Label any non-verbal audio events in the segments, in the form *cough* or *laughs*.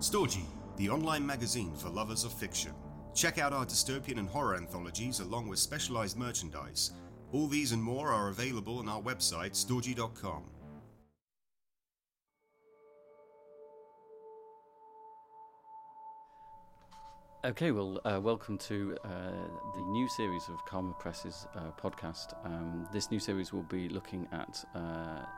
Storgy, the online magazine for lovers of fiction. Check out our dystopian and horror anthologies along with specialized merchandise. All these and more are available on our website, storgy.com. Okay, well, uh, welcome to uh, the new series of Comma Press's uh, podcast. Um, this new series will be looking at uh,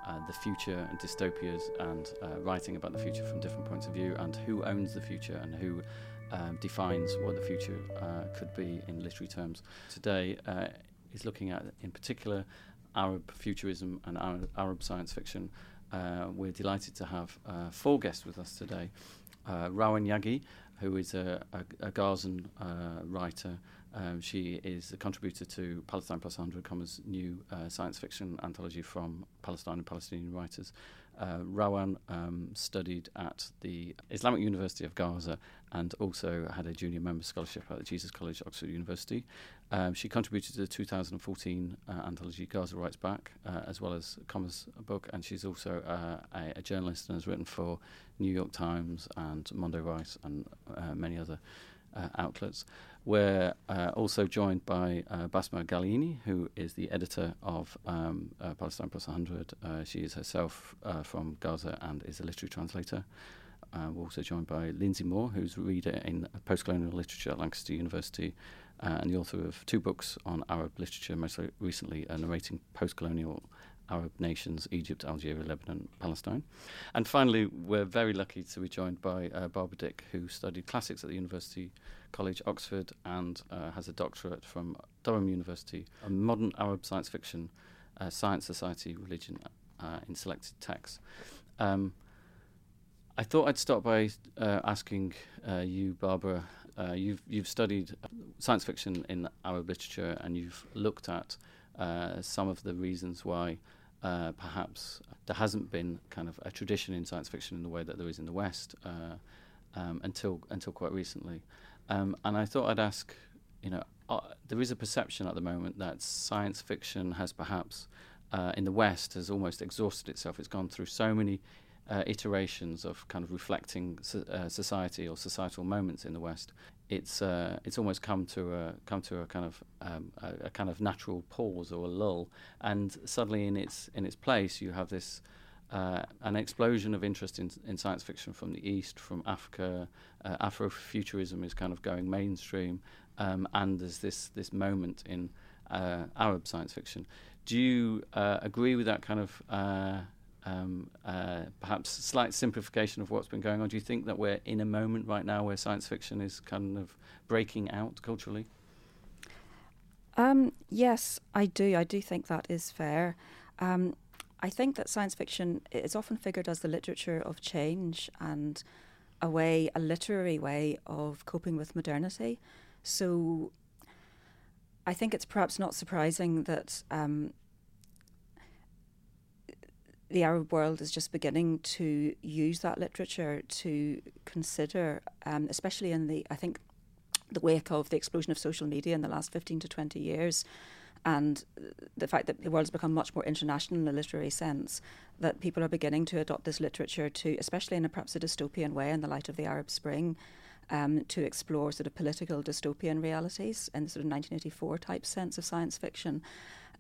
uh, the future and dystopias and uh, writing about the future from different points of view and who owns the future and who um, defines what the future could be in literary terms. Today is looking at, in particular, Arab futurism and Arab, Arab science fiction. we're delighted to have four guests with us today. Rawan Yaghi, who is a, a, a Gazan uh, writer. Um, she is a contributor to Palestine Plus 100, Comma's new uh, science fiction anthology from Palestine and Palestinian writers. Uh, Rawan um, studied at the Islamic University of Gaza and also had a junior member scholarship at the Jesus College, Oxford University. Um, she contributed to the 2014 uh, anthology Gaza Writes Back, uh, as well as Comma's book, and she's also uh, a, a, journalist and has written for New York Times and Mondoweiss and uh, many other uh, outlets. We're uh, also joined by Basma Ghalayini, who is the editor of um, Palestine Plus 100. Uh, she is herself from Gaza and is a literary translator. We're also joined by Lindsey Moore, who's a reader in post-colonial literature at Lancaster University and the author of two books on Arab literature, most recently narrating post-colonial Arab nations Egypt, Algeria, Lebanon, Palestine. And finally, we're very lucky to be joined by uh, Barbara Dick, who studied classics at the University College Oxford and uh, has a doctorate from Durham University on modern Arab science fiction, uh, science, society, religion uh, in selected texts. Um, I thought I'd start by uh, asking uh, you, Barbara. you've you've studied science fiction in Arab literature, and you've looked at some of the reasons why uh, perhaps there hasn't been kind of a tradition in science fiction in the way that there is in the West uh, um, until until quite recently. Um, and I thought I'd ask, you know, uh, there is a perception at the moment that science fiction has perhaps uh, in the West has almost exhausted itself. It's gone through so many uh, iterations of kind of reflecting so, uh, society or societal moments in the West it's uh, it's almost come to a come to a kind of um, a, a, kind of natural pause or a lull, and suddenly in its in its place you have this uh, an explosion of interest in in science fiction from the east, from Africa. Uh, Afrofuturism is kind of going mainstream, um, and there's this this moment in uh, Arab science fiction. Do you agree with that kind of um, uh, perhaps slight simplification of what's been going on. Do you think that we're in a moment right now where science fiction is kind of breaking out culturally? Um, yes, I do. I do think that is fair. Um, I think that science fiction is often figured as the literature of change and a way, a literary way of coping with modernity. So I think it's perhaps not surprising that um, the Arab world is just beginning to use that literature to consider, um, especially in the, I think, the wake of the explosion of social media in the last 15 to 20 years, and the fact that the world has become much more international in a literary sense, that people are beginning to adopt this literature to, especially in a perhaps a dystopian way in the light of the Arab Spring, um, to explore sort of political dystopian realities in the sort of 1984 type sense of science fiction.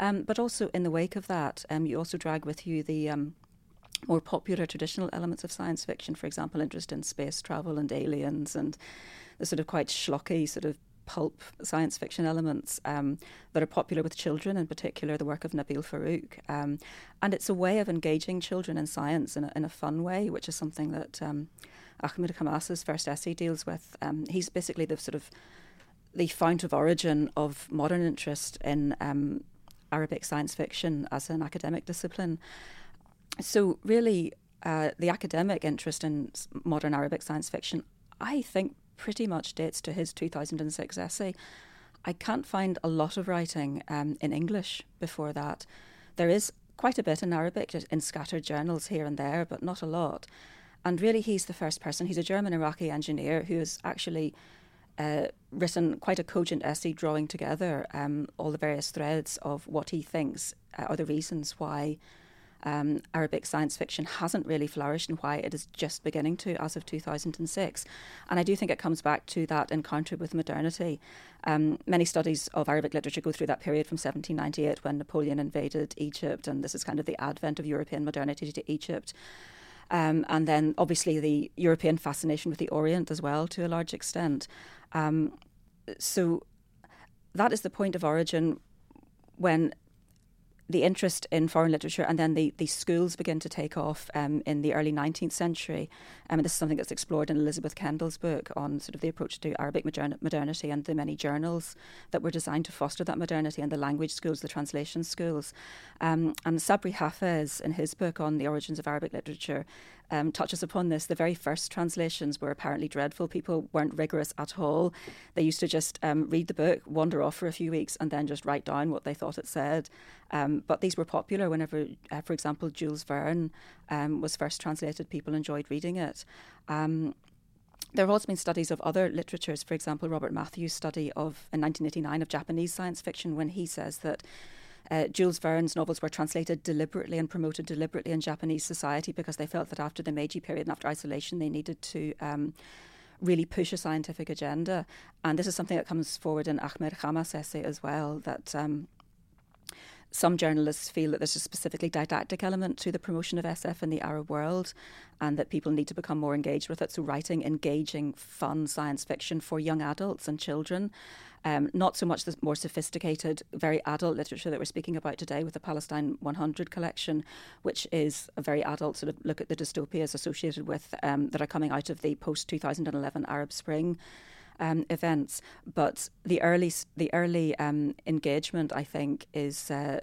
Um, but also in the wake of that, um, you also drag with you the um, more popular traditional elements of science fiction, for example, interest in space travel and aliens and the sort of quite schlocky sort of pulp science fiction elements um, that are popular with children, in particular the work of Nabil Farouk. Um, and it's a way of engaging children in science in a, in a fun way, which is something that um, Ahmed Hammas's first essay deals with. Um, he's basically the sort of the fount of origin of modern interest in um, Arabic science fiction as an academic discipline. So, really, uh, the academic interest in modern Arabic science fiction, I think, pretty much dates to his 2006 essay. I can't find a lot of writing um, in English before that. There is quite a bit in Arabic in scattered journals here and there, but not a lot. And really, he's the first person. He's a German Iraqi engineer who has actually uh, written quite a cogent essay drawing together um, all the various threads of what he thinks uh, are the reasons why um, Arabic science fiction hasn't really flourished and why it is just beginning to as of 2006. And I do think it comes back to that encounter with modernity. Um, many studies of Arabic literature go through that period from 1798 when Napoleon invaded Egypt, and this is kind of the advent of European modernity to Egypt. Um, and then obviously the European fascination with the Orient as well to a large extent. Um, so that is the point of origin when the interest in foreign literature and then the, the schools begin to take off um, in the early 19th century. Um, and this is something that's explored in Elizabeth Kendall's book on sort of the approach to Arabic modern- modernity and the many journals that were designed to foster that modernity and the language schools, the translation schools. Um, and Sabri Hafez, in his book on the origins of Arabic literature, um, touches upon this. The very first translations were apparently dreadful. People weren't rigorous at all. They used to just um, read the book, wander off for a few weeks, and then just write down what they thought it said. Um, but these were popular whenever, uh, for example, Jules Verne um, was first translated. People enjoyed reading it. Um, there have also been studies of other literatures. For example, Robert Matthews' study of in 1989 of Japanese science fiction, when he says that uh, Jules Verne's novels were translated deliberately and promoted deliberately in Japanese society because they felt that after the Meiji period and after isolation, they needed to. Um, really push a scientific agenda. And this is something that comes forward in Ahmed Hamma's essay as well that um, some journalists feel that there's a specifically didactic element to the promotion of SF in the Arab world and that people need to become more engaged with it. So, writing engaging, fun science fiction for young adults and children um, not so much the more sophisticated, very adult literature that we're speaking about today with the Palestine 100 collection, which is a very adult sort of look at the dystopias associated with um, that are coming out of the post 2011 Arab Spring. Um, events, but the early the early um, engagement, I think, is uh,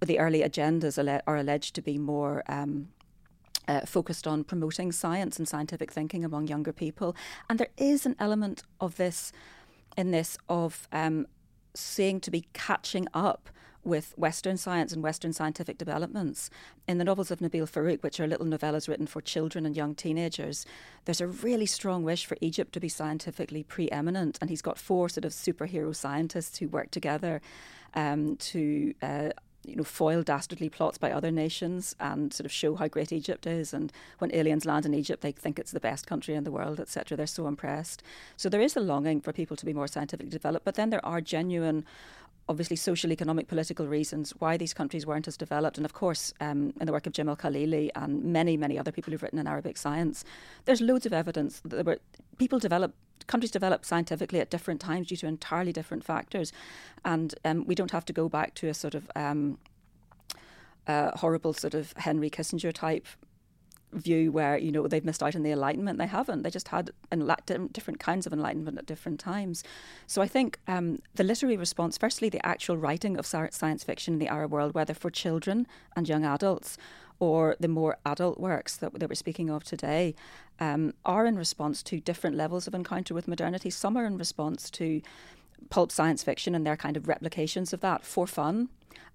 the early agendas are alleged to be more um, uh, focused on promoting science and scientific thinking among younger people. And there is an element of this in this of um, seeing to be catching up with Western science and Western scientific developments. In the novels of Nabil Farouk, which are little novellas written for children and young teenagers, there's a really strong wish for Egypt to be scientifically preeminent. And he's got four sort of superhero scientists who work together um, to uh, you know, foil dastardly plots by other nations and sort of show how great Egypt is. And when aliens land in Egypt, they think it's the best country in the world, etc. They're so impressed. So there is a longing for people to be more scientifically developed, but then there are genuine obviously social, economic, political reasons why these countries weren't as developed. And of course, um, in the work of Jim al-Khalili and many, many other people who've written in Arabic science, there's loads of evidence that there were people developed countries develop scientifically at different times due to entirely different factors, and um, we don't have to go back to a sort of um, uh, horrible sort of Henry Kissinger type view where you know they've missed out on the enlightenment. They haven't. They just had enla- different kinds of enlightenment at different times. So i think um, the literary response firstly the actual writing of science fiction in the arab world whether for children and young adults or the more adult works that, that we're speaking of today um, are in response to different levels of encounter with modernity. Some are in response to pulp science fiction and their kind of replications of that for fun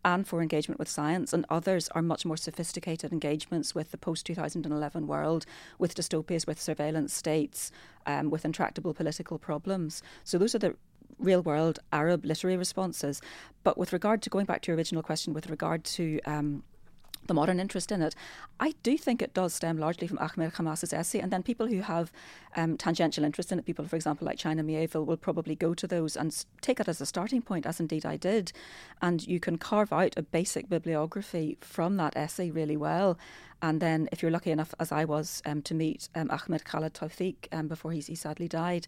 and for engagement with science, and others are much more sophisticated engagements with the post 2011 world, with dystopias, with surveillance states, um, with intractable political problems. So, those are the real world Arab literary responses. But with regard to going back to your original question, with regard to um, the modern interest in it. I do think it does stem largely from Ahmed Hammas's essay, and then people who have um, tangential interest in it, people, for example, like China Miéville, will probably go to those and take it as a starting point, as indeed I did. And you can carve out a basic bibliography from that essay really well. And then, if you're lucky enough, as I was, um, to meet um, Ahmed Khaled Tawfiq um, before he, he sadly died,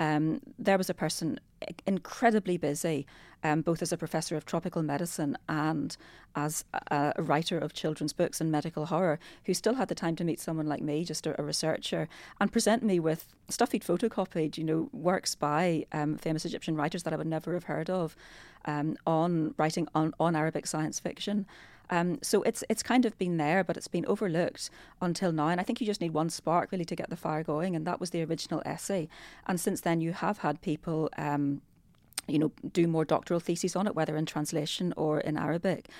um, there was a person incredibly busy, um, both as a professor of tropical medicine and as a, a, writer of children's books and medical horror, who still had the time to meet someone like me, just a, a researcher, and present me with stuff he'd photocopied, you know, works by um, famous Egyptian writers that I would never have heard of um, on writing on, on Arabic science fiction. Um, so it's it's kind of been there, but it's been overlooked until now. And I think you just need one spark really to get the fire going, and that was the original essay. And since then, you have had people. Um, you know, do more doctoral theses on it, whether in translation or in Arabic.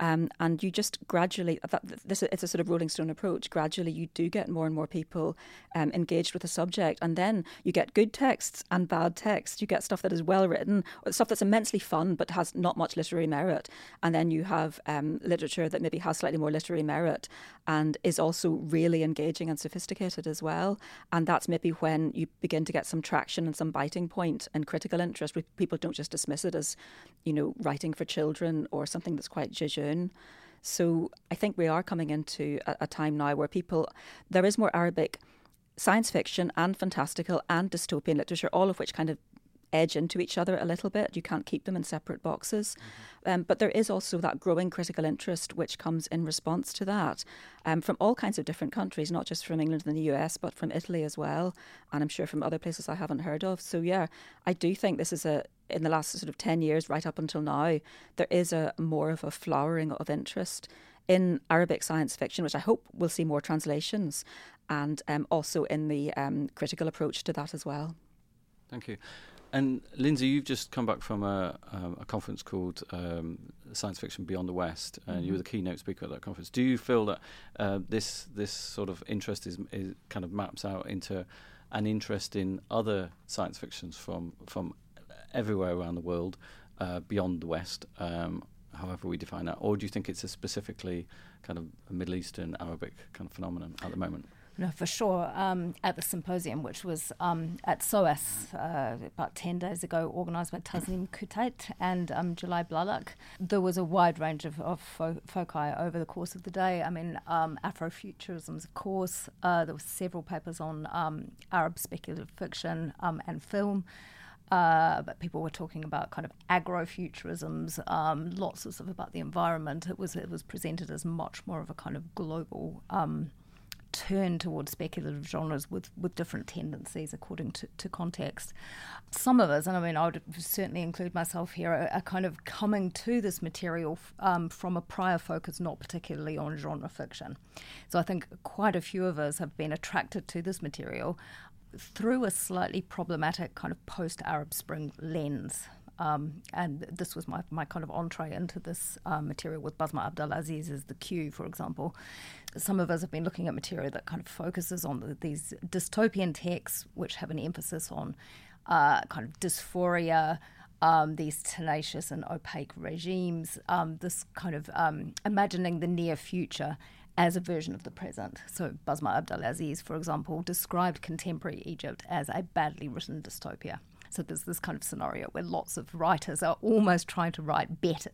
Um, and you just gradually, that, this it's a sort of rolling stone approach. Gradually, you do get more and more people um, engaged with the subject, and then you get good texts and bad texts. You get stuff that is well written, stuff that's immensely fun but has not much literary merit, and then you have um, literature that maybe has slightly more literary merit and is also really engaging and sophisticated as well. And that's maybe when you begin to get some traction and some biting point and critical interest. People don't just dismiss it as, you know, writing for children or something that's quite jejune. So I think we are coming into a, a time now where people, there is more Arabic science fiction and fantastical and dystopian literature, all of which kind of edge into each other a little bit. You can't keep them in separate boxes. Mm-hmm. Um, but there is also that growing critical interest which comes in response to that um, from all kinds of different countries, not just from England and the US, but from Italy as well. And I'm sure from other places I haven't heard of. So, yeah, I do think this is a, in the last sort of 10 years, right up until now, there is a more of a flowering of interest in Arabic science fiction, which I hope we'll see more translations, and um, also in the um, critical approach to that as well. Thank you. And Lindsey, you've just come back from a, um, a conference called um, Science Fiction Beyond the West, and mm-hmm. you were the keynote speaker at that conference. Do you feel that uh, this this sort of interest is, is, kind of maps out into an interest in other science fictions from from everywhere around the world uh, beyond the West, um, however we define that, or do you think it's a specifically kind of Middle Eastern Arabic kind of phenomenon at the moment? No, for sure. Um, at the symposium, which was um, at SOAS uh, about 10 days ago, organised by Tasnim Kutait and um, July Blalak, there was a wide range of, of fo- foci over the course of the day. I mean, um, Afrofuturisms, of course. Uh, there were several papers on um, Arab speculative fiction um, and film. Uh, but people were talking about kind of agrofuturisms, lots of stuff about the environment. It was it was presented as much more of a kind of global um, turn towards speculative genres with, with different tendencies according to, to context. Some of us, and I mean, I would certainly include myself here, are, are kind of coming to this material um, from a prior focus, not particularly on genre fiction. So I think quite a few of us have been attracted to this material through a slightly problematic kind of post Arab Spring lens. Um, and this was my, my kind of entree into this uh, material with Basma Abdelaziz as The Queue, for example. Some of us have been looking at material that kind of focuses on the, these dystopian texts, which have an emphasis on uh, kind of dysphoria, um, these tenacious and opaque regimes, um, this kind of um, imagining the near future as a version of the present. So Basma Abdelaziz, for example, described contemporary Egypt as a badly written dystopia. So there's this kind of scenario where lots of writers are almost trying to write better,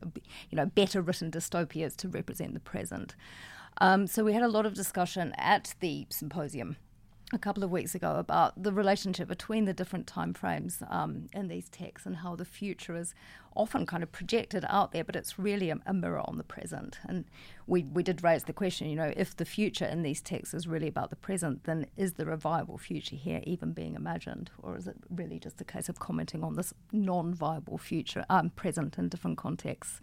you know, better written dystopias to represent the present. Um, so we had a lot of discussion at the symposium a couple of weeks ago about the relationship between the different time frames um, in these texts and how the future is often kind of projected out there, but it's really a, a, mirror on the present. And we, we did raise the question, you know, if the future in these texts is really about the present, then is the viable future here even being imagined? Or is it really just a case of commenting on this non viable future, um, present in different contexts?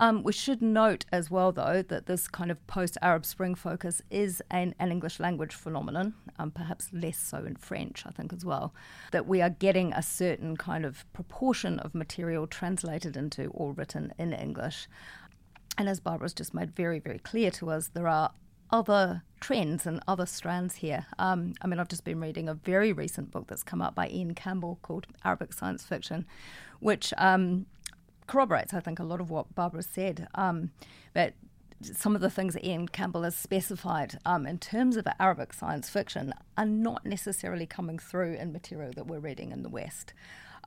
Um, we should note as well, though, that this kind of post Arab Spring focus is an, an English language phenomenon, um, perhaps less so in French, I think, as well. That we are getting a certain kind of proportion of material translated into or written in English. And as Barbara's just made very, very clear to us, there are other trends and other strands here. Um, I mean, I've just been reading a very recent book that's come out by Ian Campbell called Arabic Science Fiction, which um, corroborates, I think, a lot of what Barbara said. Um, that some of the things Ian Campbell has specified um, in terms of Arabic science fiction are not necessarily coming through in material that we're reading in the West.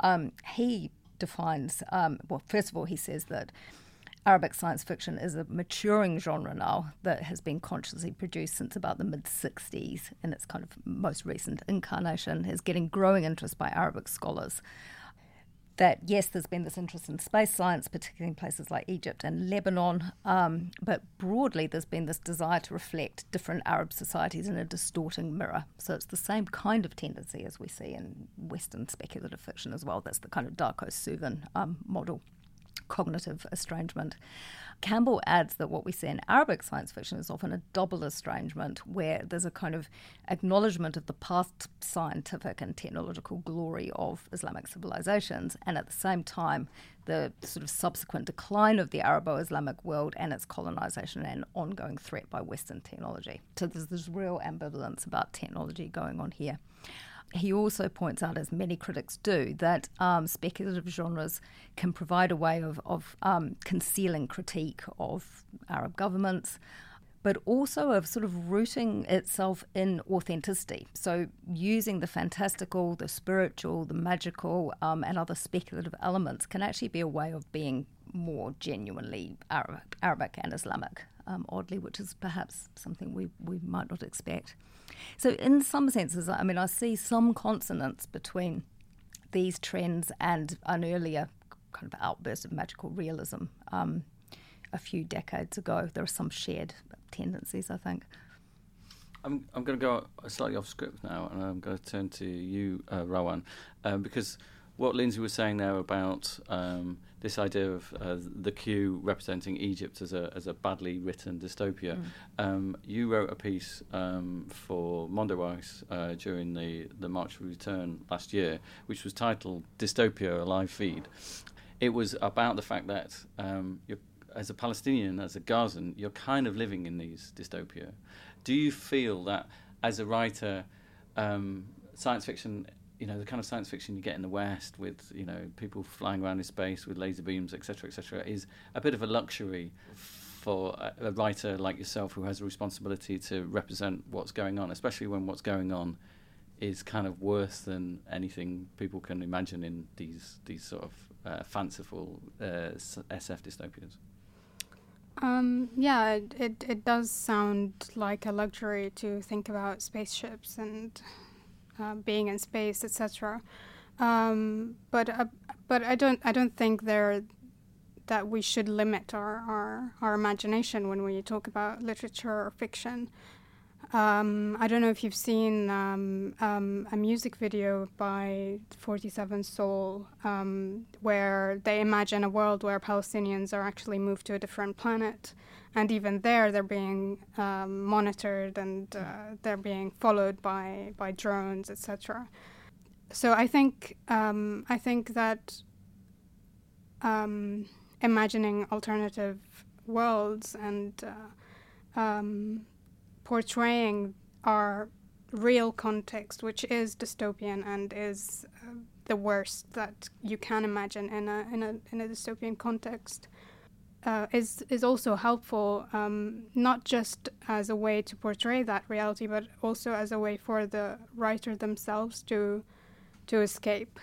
Um, he defines, um, well, first of all, he says that Arabic science fiction is a maturing genre now that has been consciously produced since about the mid 60s and its kind of most recent incarnation, is getting growing interest by Arabic scholars that yes, there's been this interest in space science, particularly in places like Egypt and Lebanon, um, but broadly there's been this desire to reflect different Arab societies in a distorting mirror. So it's the same kind of tendency as we see in Western speculative fiction as well. That's the kind of Darko Suvin um, model cognitive estrangement. Campbell adds that what we see in Arabic science fiction is often a double estrangement, where there's a kind of acknowledgement of the past scientific and technological glory of Islamic civilizations, and at the same time, the sort of subsequent decline of the Arabo Islamic world and its colonization and ongoing threat by Western technology. So there's this real ambivalence about technology going on here. He also points out, as many critics do, that um, speculative genres can provide a way of, of um, concealing critique of Arab governments, but also of sort of rooting itself in authenticity. So, using the fantastical, the spiritual, the magical, um, and other speculative elements can actually be a way of being more genuinely Arabic, Arabic and Islamic, um, oddly, which is perhaps something we, we might not expect. So, in some senses, I mean, I see some consonance between these trends and an earlier kind of outburst of magical realism um, a few decades ago. There are some shared tendencies, I think. I'm, I'm going to go slightly off script now, and I'm going to turn to you, uh, Rowan, um, because what Lindsey was saying there about um, this idea of uh, The Queue representing Egypt as a as a badly written dystopia. Mm. Um, you wrote a piece um, for Mondoweiss uh, during the the March for Return last year, which was titled "Dystopia: A Live Feed." It was about the fact that um, as a Palestinian, as a Gazan, you're kind of living in these dystopia. Do you feel that as a writer, um, science fiction you know the kind of science fiction you get in the West with you know people flying around in space with laser beams, etc., etc., is a bit of a luxury for a, writer like yourself who has a responsibility to represent what's going on, especially when what's going on is kind of worse than anything people can imagine in these these sort of uh, fanciful uh, SF dystopias. Um, yeah, it, it does sound like a luxury to think about spaceships and uh, being in space, etc. Um, but uh, but I don't I don't think there that we should limit our, our, our imagination when we talk about literature or fiction. Um, I don't know if you've seen um, um, a music video by 47SOUL um, where they imagine a world where Palestinians are actually moved to a different planet and even there they're being um, monitored and uh, they're being followed by by drones, etc. So I think um, I think that um, imagining alternative worlds and uh, um, portraying our real context, which is dystopian and is uh, the worst that you can imagine in a in a in a dystopian context uh, is is also helpful, um, not just as a way to portray that reality, but also as a way for the writer themselves to to escape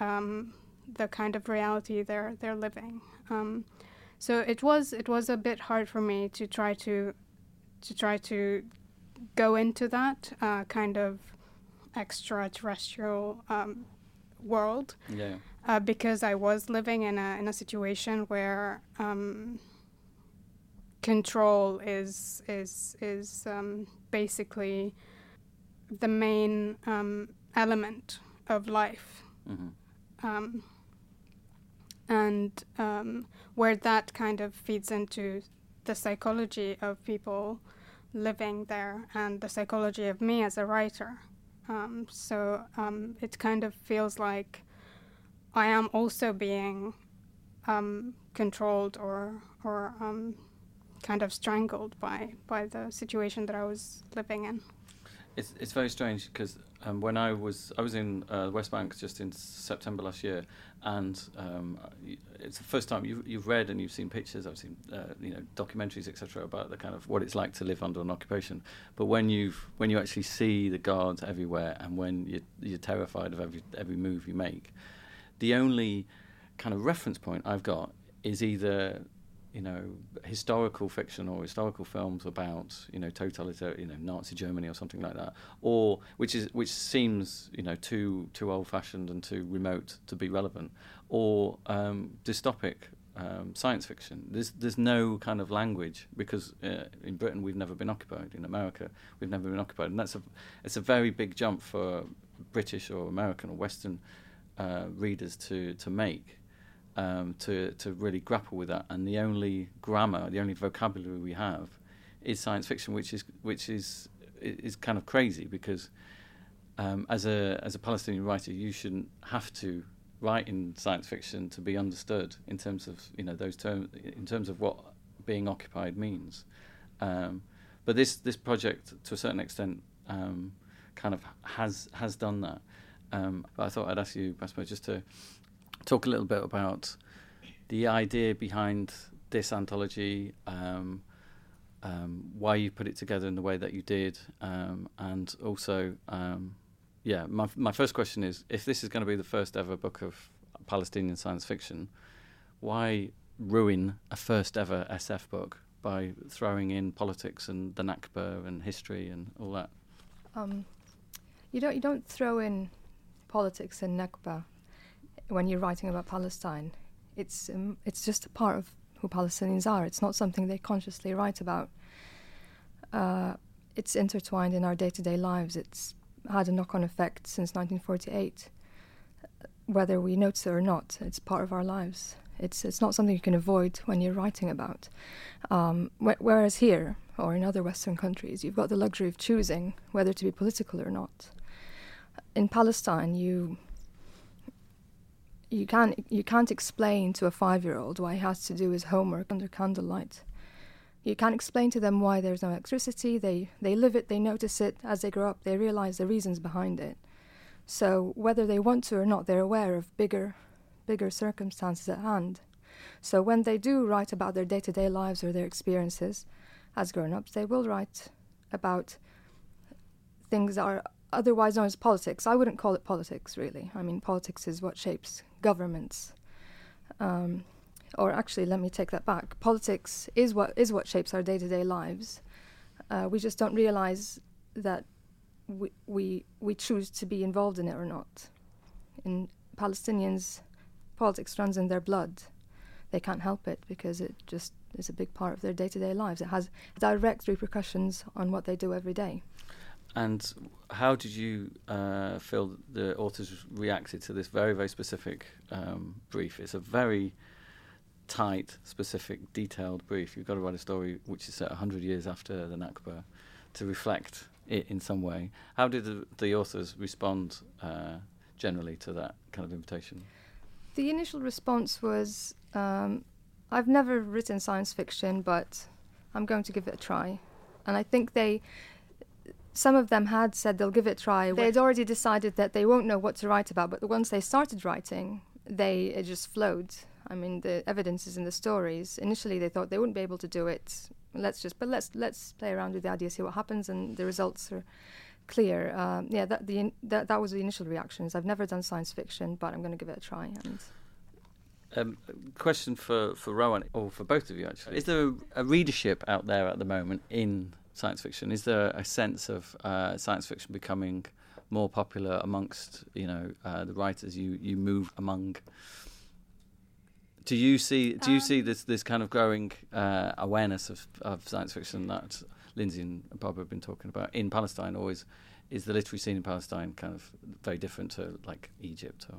um, the kind of reality they're they're living. Um, so it was it was a bit hard for me to try to to try to go into that uh, kind of extraterrestrial um, world. Yeah uh, because I was living in a in a situation where um, control is is is um, basically the main um, element of life, mm-hmm. Um, and um, where that kind of feeds into the psychology of people living there and the psychology of me as a writer. Um, so it kind of feels like I am also being um, controlled or or um, kind of strangled by by the situation that I was living in. It's it's very strange because um, when I was I was in uh, West Bank just in September last year, and um, it's the first time you've, you've read and you've seen pictures. I've seen uh, you know documentaries etc. about the kind of what it's like to live under an occupation. But when you when you actually see the guards everywhere, and when you, you're terrified of every every move you make, the only kind of reference point I've got is either you know historical fiction or historical films about you know totalitarian you know Nazi Germany or something like that or which is which seems you know too too old fashioned and too remote to be relevant or um, dystopic um, science fiction. There's there's no kind of language because uh, in Britain we've never been occupied. In America we've never been occupied. And that's a it's a very big jump for British or American or Western uh, readers to to make. um, to to really grapple with that. And the only grammar, the only vocabulary we have, is science fiction, which is which is is kind of crazy because um, as a as a Palestinian writer, you shouldn't have to write in science fiction to be understood in terms of you know those terms in terms of what being occupied means. Um, but this this project, to a certain extent, um, kind of has has done that. Um, but I thought I'd ask you, Basma, just to talk a little bit about the idea behind this anthology, um, um, why you put it together in the way that you did, um, and also, um, yeah, my my first question is: if this is going to be the first ever book of Palestinian science fiction, why ruin a first ever SF book by throwing in politics and the Nakba and history and all that? Um, you don't you don't throw in politics and Nakba when you're writing about Palestine. It's um, it's just a part of who Palestinians are. It's not something they consciously write about. Uh, it's intertwined in our day-to-day lives. It's had a knock-on effect since 1948, whether we notice it or not. It's part of our lives. It's it's not something you can avoid when you're writing about. Um, wh- whereas here or in other Western countries, you've got the luxury of choosing whether to be political or not. In Palestine, you you can't you can't explain to a five-year-old why he has to do his homework under candlelight. You can't explain to them why there's no electricity. They they live it, they notice it as they grow up. They realize the reasons behind it. So whether they want to or not, they're aware of bigger bigger circumstances at hand. So when they do write about their day to day lives or their experiences as grown ups, they will write about things that are otherwise known as politics. I wouldn't call it politics, really. I mean, politics is what shapes governments. Um, or actually, let me take that back. Politics is what is what shapes our day to day lives. Uh, we just don't realize that we, we we choose to be involved in it or not. In Palestinians, politics runs in their blood. They can't help it because it just is a big part of their day to day lives. It has direct repercussions on what they do every day. And how did you uh, feel the authors reacted to this very, very specific um, brief? It's a very tight, specific, detailed brief. You've got to write a story which is set 100 years after the Nakba to reflect it in some way. How did the, the authors respond uh, generally to that kind of invitation? The initial response was um, I've never written science fiction, but I'm going to give it a try. And I think they, some of them had said they'll give it a try. They had already decided that they won't know what to write about, but once they started writing, they it just flowed. I mean, the evidence is in the stories. Initially, they thought they wouldn't be able to do it. Let's just, but let's let's play around with the idea, see what happens, and the results are clear. Um, yeah, that the that that was the initial reactions. I've never done science fiction, but I'm going to give it a try. And um, question for for Rawan or for both of you actually: Is there a, a readership out there at the moment in science fiction? Is there a sense of uh, science fiction becoming more popular amongst you know uh, the writers you you move among? Do you see do you um, see this this kind of growing uh, awareness of, of science fiction that Lindsey and Bob have been talking about in Palestine, or is, is the literary scene in Palestine kind of very different to like Egypt? Or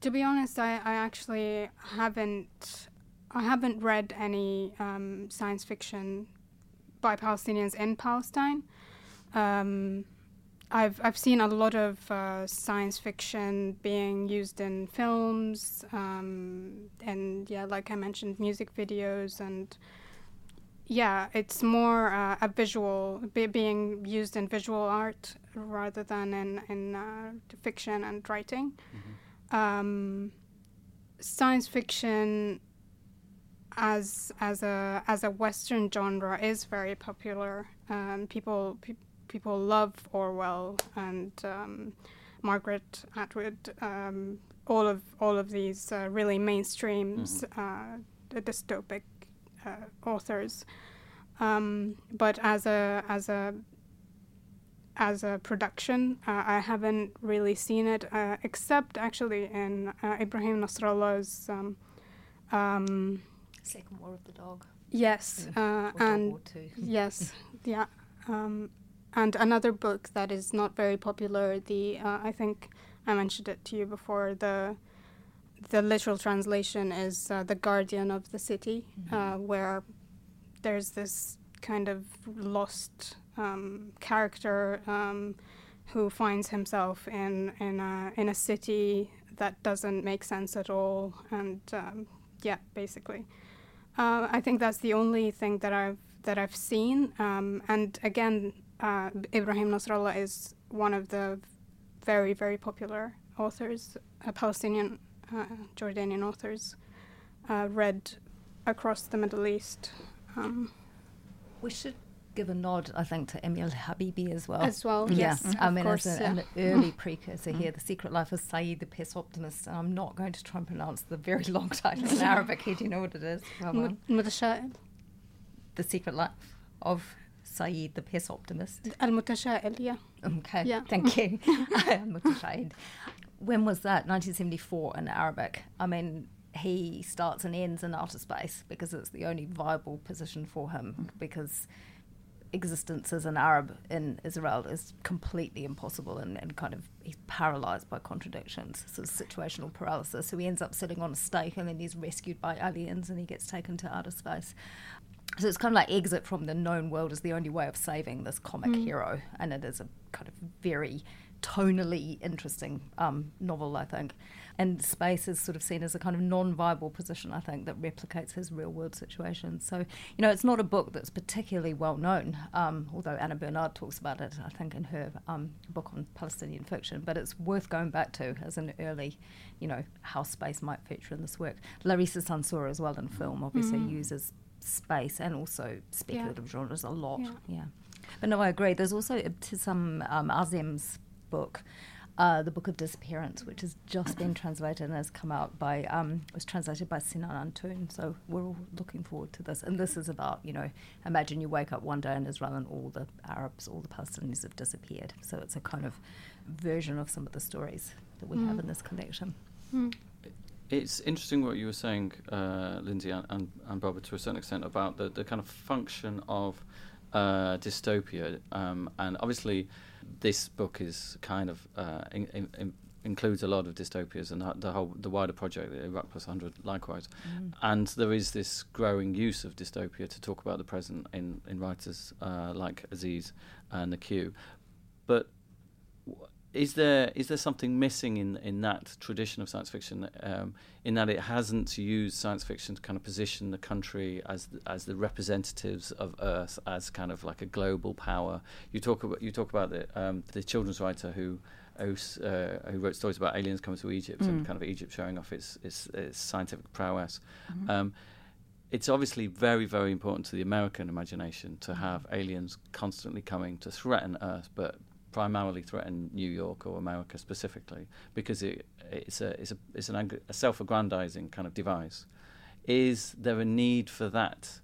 to be honest, I, I actually haven't I haven't read any um, science fiction by Palestinians in Palestine. Um, I've I've seen a lot of uh, science fiction being used in films, um, and yeah, like I mentioned, music videos and yeah, it's more uh, a visual, be, being used in visual art rather than in, in uh, fiction and writing. Mm-hmm. Um, science fiction as as a as a Western genre is very popular. Um, people pe- people love Orwell and um, Margaret Atwood. Um, all of all of these uh, really mainstreams, mm-hmm. Uh, dystopic uh, authors. Um, but as a as a as a production, uh, I haven't really seen it, uh, except actually in uh, Ibrahim Nasrallah's um, um, Second War of the Dog. Yes, uh, and *laughs* yes, yeah, um, and another book that is not very popular. The uh, I think I mentioned it to you before. The the literal translation is uh, the guardian of the city, Mm-hmm. uh, where there's this kind of lost um, character um, who finds himself in in a in a city that doesn't make sense at all, and um, yeah, basically, uh, I think that's the only thing that I've that I've seen. Um, and again, uh, Ibrahim Nasrallah is one of the very very popular authors, uh, Palestinian uh, Jordanian authors, uh, read across the Middle East. Um, We should give a nod, I think, to Emile Habibi as well. As well, yeah. yes. I mean, course, as a, yeah. an early *laughs* precursor mm-hmm. here, The Secret Life of Saeed the Pessoptimist. And I'm not going to try and pronounce the very *laughs* long title in *laughs* Arabic. Do you know what it is? The Secret Life of Saeed the Pessoptimist. Al Mutashaib, yeah. Okay, yeah. thank you. Mutashaib. When was that? 1974 in Arabic. I mean, he starts and ends in outer space because it's the only viable position for him because existence as an Arab in Israel is completely impossible and, and kind of he's paralyzed by contradictions, sort of situational paralysis. So he ends up sitting on a stake and then he's rescued by aliens and he gets taken to outer space. So it's kind of like exit from the known world is the only way of saving this comic hero, and it is a kind of very tonally interesting um, novel, I think. And space is sort of seen as a kind of non-viable position, I think, that replicates his real-world situation. So, you know, it's not a book that's particularly well known, um, although Anna Bernard talks about it, I think, in her um, book on Palestinian fiction. But it's worth going back to as an early, you know, how space might feature in this work. Larissa Sansour as well in film obviously uses space and also speculative genres a lot. Yeah. Yeah. But no, I agree. There's also Ibtisam um, Azem's book, uh, The Book of Disappearance, which has just been translated and has come out by, um, was translated by Sinan Antoon. So we're all looking forward to this. And this is about, you know, imagine you wake up one day in Israel and all the Arabs, all the Palestinians have disappeared. So it's a kind of version of some of the stories that we have in this collection. It's interesting what you were saying, uh, Lindsey and, and, and Barbara, to a certain extent, about the, the kind of function of uh, dystopia. Um, and obviously, this book is kind of uh, in, in, in includes a lot of dystopias and the whole the wider project, the Iraq Plus 100, likewise. And there is this growing use of dystopia to talk about the present in, in writers uh, like Aziz and The Queue. But is there is there something missing in in that tradition of science fiction um, in that it hasn't used science fiction to kind of position the country as the, as the representatives of Earth as kind of like a global power? You talk about you talk about the um, the children's writer who who, uh, who wrote stories about aliens coming to Egypt and kind of Egypt showing off its its, its scientific prowess. Um, it's obviously very, very important to the American imagination to have aliens constantly coming to threaten Earth, but primarily threaten New York or America specifically, because it, it's a it's a it's an ang- a self-aggrandizing kind of device. Is there a need for that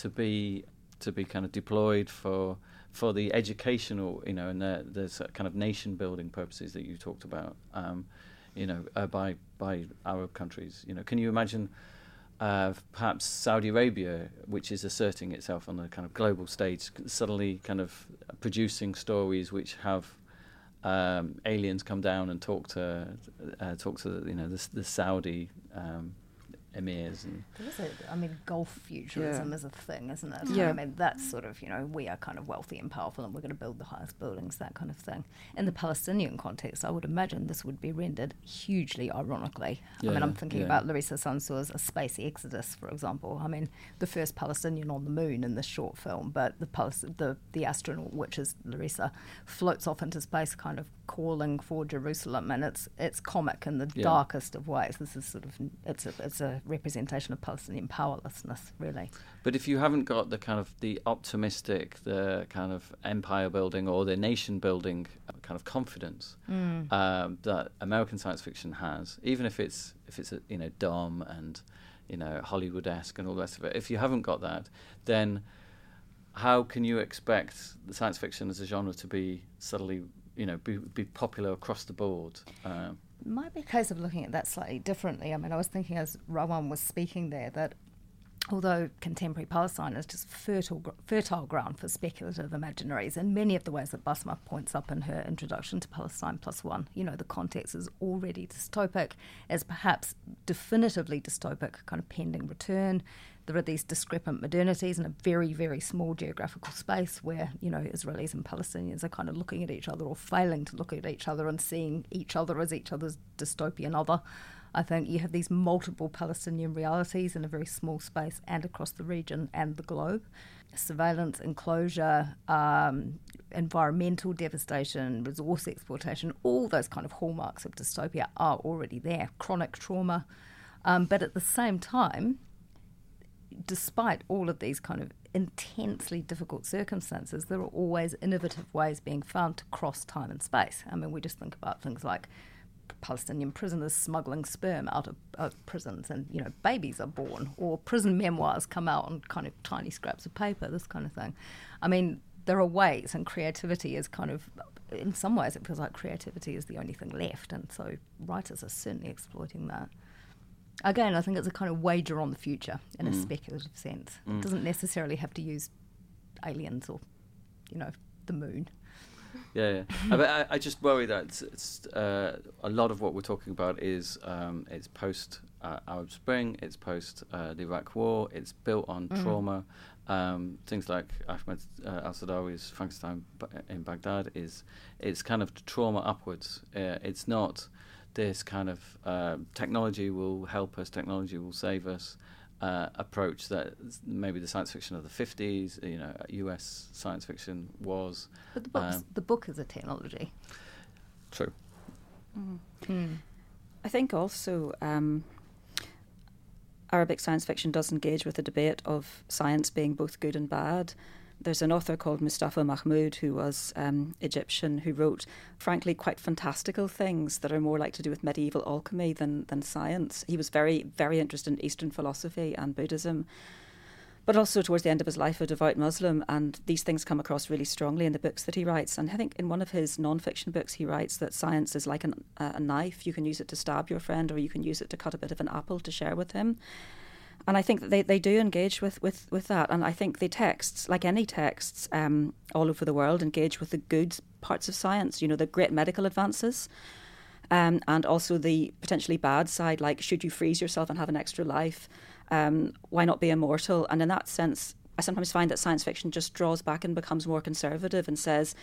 to be to be kind of deployed for for the educational, you know, and the, the kind of nation building purposes that you talked about, um, you know, uh, by by Arab countries? You know, can you imagine? Perhaps Saudi Arabia, which is asserting itself on the kind of global stage, suddenly kind of producing stories which have um, aliens come down and talk to uh, talk to you know the, the Saudi um, emirs and There is a, I mean, Gulf futurism Yeah. is a thing, isn't it? Yeah. I mean, that's sort of, you know, we are kind of wealthy and powerful and we're going to build the highest buildings, that kind of thing. In the Palestinian context, I would imagine this would be rendered hugely ironically. I mean, I'm thinking yeah. about Larissa Sansour's A Space Exodus, for example. I mean, the first Palestinian on the moon in this short film, but the, Palis- the, the astronaut, which is Larissa, floats off into space kind of calling for Jerusalem and it's it's comic in the Yeah. darkest of ways. This is sort of it's a it's a representation of Palestinian powerlessness, really. But if you haven't got the kind of the optimistic, the kind of empire building or the nation building kind of confidence um, that American science fiction has, even if it's if it's a, you know dumb and you know Hollywood esque and all the rest of it, if you haven't got that, then how can you expect the science fiction as a genre to be suddenly you know be, be popular across the board? Um, Might be a case of looking at that slightly differently. I mean, I was thinking as Rawan was speaking there that although contemporary Palestine is just fertile, fertile ground for speculative imaginaries in many of the ways that Basma points up in her introduction to Palestine Plus One. You know, the context is already dystopic, as perhaps definitively dystopic, kind of pending return. There are these discrepant modernities in a very, very small geographical space where, you know, Israelis and Palestinians are kind of looking at each other or failing to look at each other and seeing each other as each other's dystopian other. I think you have these multiple Palestinian realities in a very small space and across the region and the globe. Surveillance, enclosure, um, environmental devastation, resource exploitation, all those kind of hallmarks of dystopia are already there. Chronic trauma. Um, but at the same time, despite all of these kind of intensely difficult circumstances, there are always innovative ways being found to cross time and space. I mean, we just think about things like Palestinian prisoners smuggling sperm out of, of, prisons, and you know babies are born, or prison memoirs come out on kind of tiny scraps of paper, this kind of thing. I mean, there are ways, and creativity is kind of, in some ways, it feels like creativity is the only thing left, and so writers are certainly exploiting that. Again, I think it's a kind of wager on the future in mm. a speculative sense. Mm. It doesn't necessarily have to use aliens or, you know, the moon yeah, yeah. *laughs* I, I, just worry that it's, it's uh, a lot of what we're talking about is um, it's post uh, Arab Spring, it's post uh, the Iraq War, it's built on mm. trauma. Um, things like Ahmed uh, Al Saadawi's Frankenstein in Baghdad is it's kind of trauma upwards. Uh, it's not this kind of uh, technology will help us, technology will save us uh, approach that maybe the science fiction of the 50s, you know, US science fiction was. But the, um, the book is a technology. True. Mm. Mm. I think also um, Arabic science fiction does engage with the debate of science being both good and bad there's an author called Mustafa Mahmoud who was um, Egyptian who wrote, frankly, quite fantastical things that are more like to do with medieval alchemy than, than science. He was very, very interested in Eastern philosophy and Buddhism, but also towards the end of his life, a devout Muslim. And these things come across really strongly in the books that he writes. And I think in one of his non-fiction books, he writes that science is like an, uh, a knife. You can use it to stab your friend, or you can use it to cut a bit of an apple to share with him and I think that they, they do engage with, with, with that. And I think the texts, like any texts um, all over the world, engage with the good parts of science, you know, the great medical advances. Um, and also the potentially bad side, like should you freeze yourself and have an extra life? Um, why not be immortal? And in that sense, I sometimes find that science fiction just draws back and becomes more conservative and says,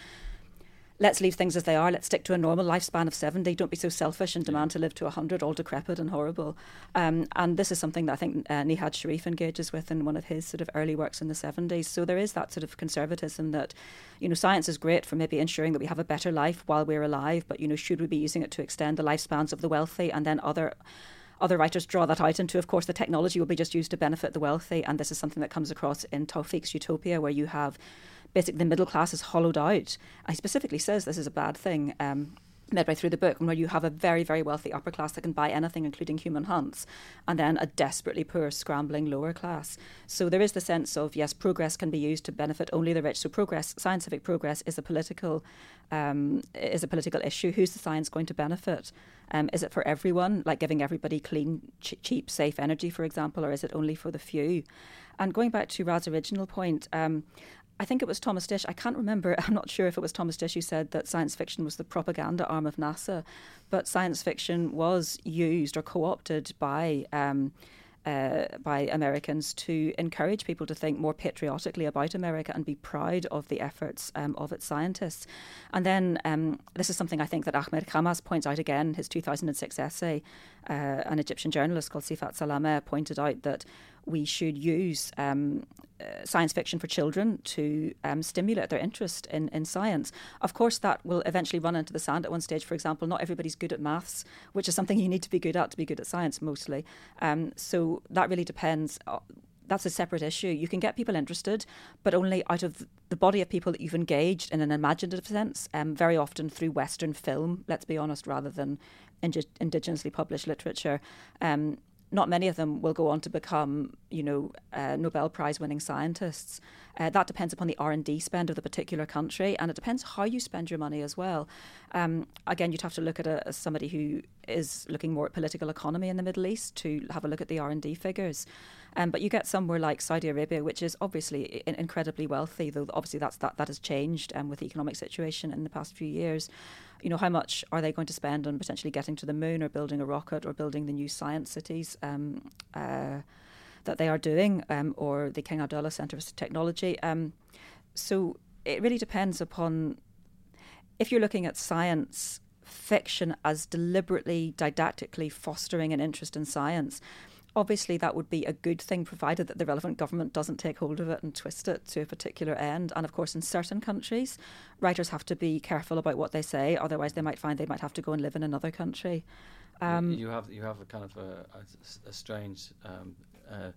let's leave things as they are. Let's stick to a normal lifespan of 70. Don't be so selfish and demand to live to 100, all decrepit and horrible. Um, and this is something that I think uh, Nihad Sharif engages with in one of his sort of early works in the 70s. So there is that sort of conservatism that, you know, science is great for maybe ensuring that we have a better life while we're alive, but, you know, should we be using it to extend the lifespans of the wealthy and then other other writers draw that out into, of course, the technology will be just used to benefit the wealthy. And this is something that comes across in Tawfiq's Utopia, where you have basically the middle class is hollowed out. He specifically says this is a bad thing. Um, midway through the book, where you have a very, very wealthy upper class that can buy anything, including human hunts, and then a desperately poor, scrambling lower class. So there is the sense of yes, progress can be used to benefit only the rich. So progress, scientific progress, is a political um, is a political issue. Who's the science going to benefit? Um, is it for everyone, like giving everybody clean, ch- cheap, safe energy, for example, or is it only for the few? And going back to Ra's original point, um, I think it was Thomas Disch. I can't remember. *laughs* I'm not sure if it was Thomas Disch who said that science fiction was the propaganda arm of NASA, but science fiction was used or co-opted by. Um, uh, by Americans to encourage people to think more patriotically about America and be proud of the efforts um, of its scientists. And then um, this is something I think that Ahmed Khamas points out again in his 2006 essay. Uh, an Egyptian journalist called Sifat Salameh pointed out that we should use um, science fiction for children to um, stimulate their interest in, in science. Of course, that will eventually run into the sand at one stage. For example, not everybody's good at maths, which is something you need to be good at to be good at science mostly. Um, so that really depends. Uh, that's a separate issue. You can get people interested, but only out of the body of people that you've engaged in an imaginative sense, um, very often through Western film, let's be honest, rather than indi- indigenously published literature. Um, not many of them will go on to become, you know, uh, Nobel Prize winning scientists. Uh, that depends upon the R and D spend of the particular country, and it depends how you spend your money as well. Um, again, you'd have to look at a, somebody who is looking more at political economy in the Middle East to have a look at the R&D figures. Um, but you get somewhere like Saudi Arabia, which is obviously incredibly wealthy, though obviously that's that that has changed um, with the economic situation in the past few years. You know, how much are they going to spend on potentially getting to the moon, or building a rocket, or building the new science cities um, uh, that they are doing, um, or the King Abdullah Centre for Technology? Um, so it really depends upon if you're looking at science fiction as deliberately didactically fostering an interest in science obviously that would be a good thing provided that the relevant government doesn't take hold of it and twist it to a particular end and of course in certain countries writers have to be careful about what they say otherwise they might find they might have to go and live in another country um, you have you have a kind of a, a, a strange um, uh,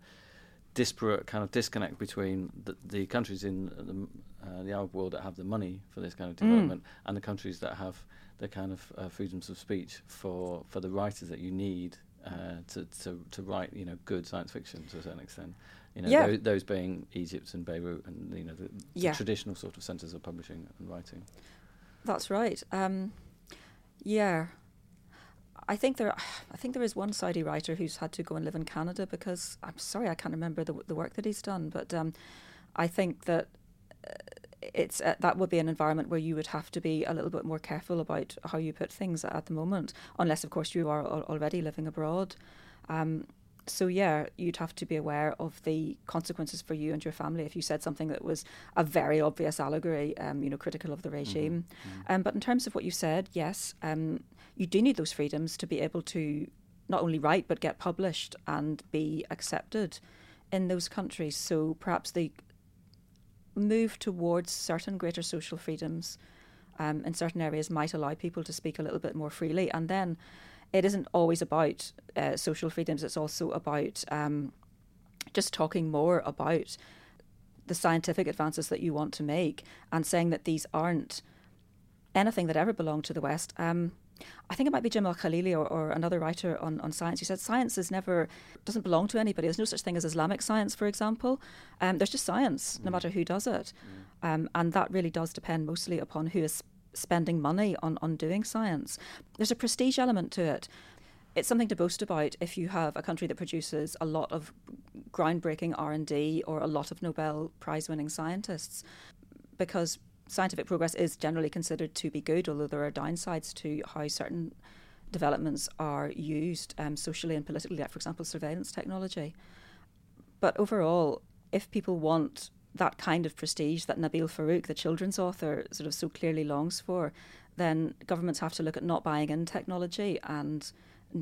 disparate kind of disconnect between the, the countries in the, uh, the, Arab world that have the money for this kind of mm. development mm. and the countries that have the kind of uh, freedoms of speech for, for the writers that you need uh, to, to to write you know good science fiction to a certain extent. You know, yeah. those, those being Egypt and Beirut and you know the, the yeah. traditional sort of centres of publishing and writing. That's right. Um, yeah, I think there. I think there is one Saudi writer who's had to go and live in Canada because I'm sorry I can't remember the the work that he's done, but um, I think that. Uh, it's uh, that would be an environment where you would have to be a little bit more careful about how you put things at the moment, unless of course you are al- already living abroad. Um, so yeah, you'd have to be aware of the consequences for you and your family if you said something that was a very obvious allegory, um, you know, critical of the mm-hmm. regime. Mm-hmm. Um, but in terms of what you said, yes, um, you do need those freedoms to be able to not only write but get published and be accepted in those countries. So perhaps the move towards certain greater social freedoms um, in certain areas might allow people to speak a little bit more freely. And then it isn't always about uh, social freedoms, it's also about um, just talking more about the scientific advances that you want to make and saying that these aren't anything that ever belonged to the West. Um, I think it might be Jim Al Khalili or, or, another writer on, on science who said science is never doesn't belong to anybody. There's no such thing as Islamic science, for example. Um, there's just science, mm. no matter who does it, mm. um, and that really does depend mostly upon who is spending money on on doing science. There's a prestige element to it. It's something to boast about if you have a country that produces a lot of groundbreaking R and D or a lot of Nobel Prize winning scientists, because scientific progress is generally considered to be good, although there are downsides to how certain developments are used um, socially and politically, like, for example, surveillance technology. But overall, if people want that kind of prestige that Nabil Farouk, the children's author, sort of so clearly longs for, then governments have to look at not buying in technology and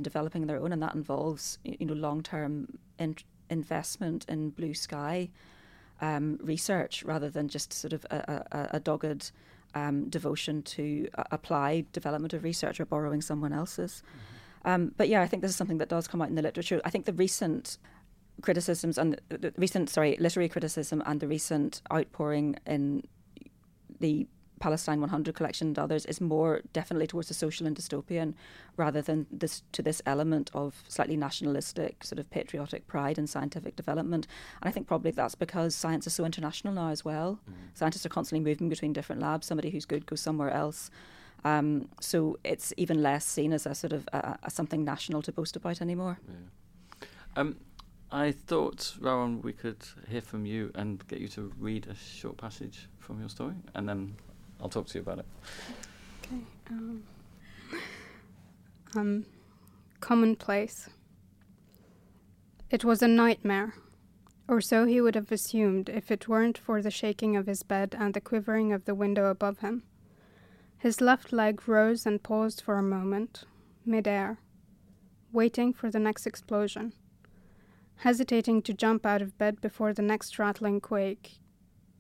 developing their own, and that involves you know long term in- investment in blue sky um, research rather than just sort of a, a, a dogged um, devotion to uh, applied development of research or borrowing someone else's. Mm-hmm. Um, but yeah, I think this is something that does come out in the literature. I think the recent criticisms and the, the recent, sorry, literary criticism and the recent outpouring in the Palestine 100 collection and others is more definitely towards the social and dystopian rather than this to this element of slightly nationalistic sort of patriotic pride and scientific development and I think probably that's because science is so international now as well mm. scientists are constantly moving between different labs somebody who's good goes somewhere else um, so it's even less seen as a sort of a, a something national to boast about anymore yeah. um, I thought, Rawan, we could hear from you and get you to read a short passage from your story, and then I'll talk to you about it. Okay. Um, um, commonplace. It was a nightmare, or so he would have assumed if it weren't for the shaking of his bed and the quivering of the window above him. His left leg rose and paused for a moment, mid-air, waiting for the next explosion. Hesitating to jump out of bed before the next rattling quake,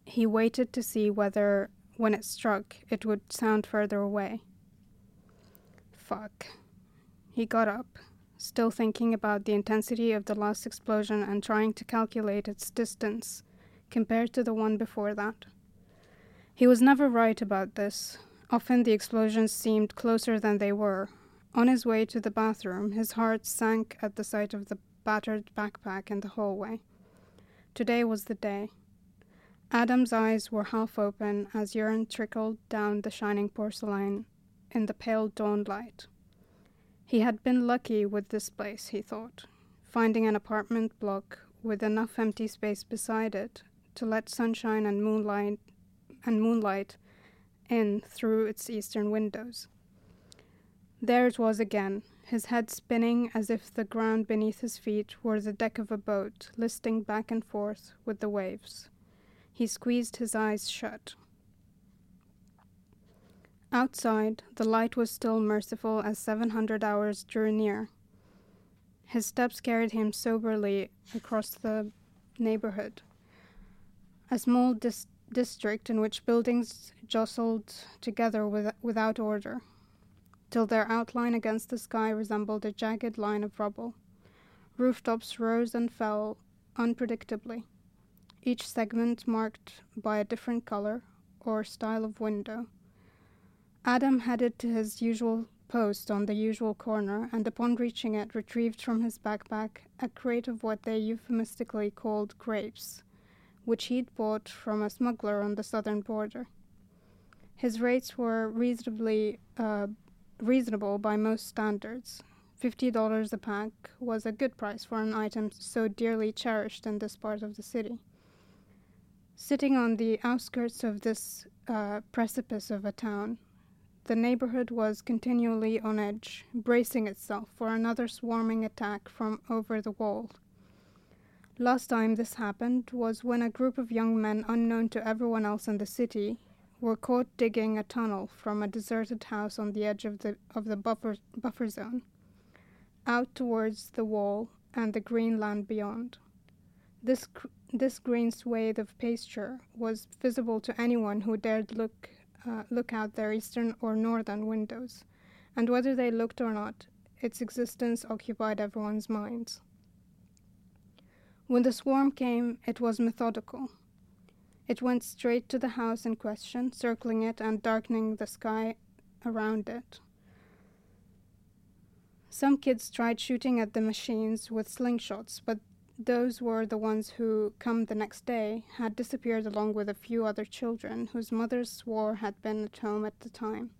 he waited to see whether when it struck, it would sound further away. Fuck. He got up, still thinking about the intensity of the last explosion and trying to calculate its distance compared to the one before that. He was never right about this. Often the explosions seemed closer than they were. On his way to the bathroom, his heart sank at the sight of the battered backpack in the hallway. Today was the day. Adam's eyes were half open as urine trickled down the shining porcelain in the pale dawn light. He had been lucky with this place, he thought, finding an apartment block with enough empty space beside it to let sunshine and moonlight and moonlight in through its eastern windows. There it was again, his head spinning as if the ground beneath his feet were the deck of a boat, listing back and forth with the waves. He squeezed his eyes shut. Outside, the light was still merciful as 700 hours drew near. His steps carried him soberly across the neighborhood. A small dis- district in which buildings jostled together with- without order, till their outline against the sky resembled a jagged line of rubble. Rooftops rose and fell unpredictably, each segment marked by a different color or style of window. Adam headed to his usual post on the usual corner, and upon reaching it, retrieved from his backpack a crate of what they euphemistically called grapes, which he'd bought from a smuggler on the southern border. His rates were reasonably uh, reasonable by most standards. Fifty dollars a pack was a good price for an item so dearly cherished in this part of the city. Sitting on the outskirts of this uh, precipice of a town, the neighborhood was continually on edge, bracing itself for another swarming attack from over the wall. Last time this happened was when a group of young men unknown to everyone else in the city were caught digging a tunnel from a deserted house on the edge of the of the buffer buffer zone out towards the wall and the green land beyond. This this green swathe of pasture was visible to anyone who dared look uh, look out their eastern or northern windows, and whether they looked or not, its existence occupied everyone's minds. When the swarm came, it was methodical. It went straight to the house in question, circling it and darkening the sky around it. Some kids tried shooting at the machines with slingshots, but those were the ones who, come the next day, had disappeared along with a few other children whose mothers swore had been at home at the time.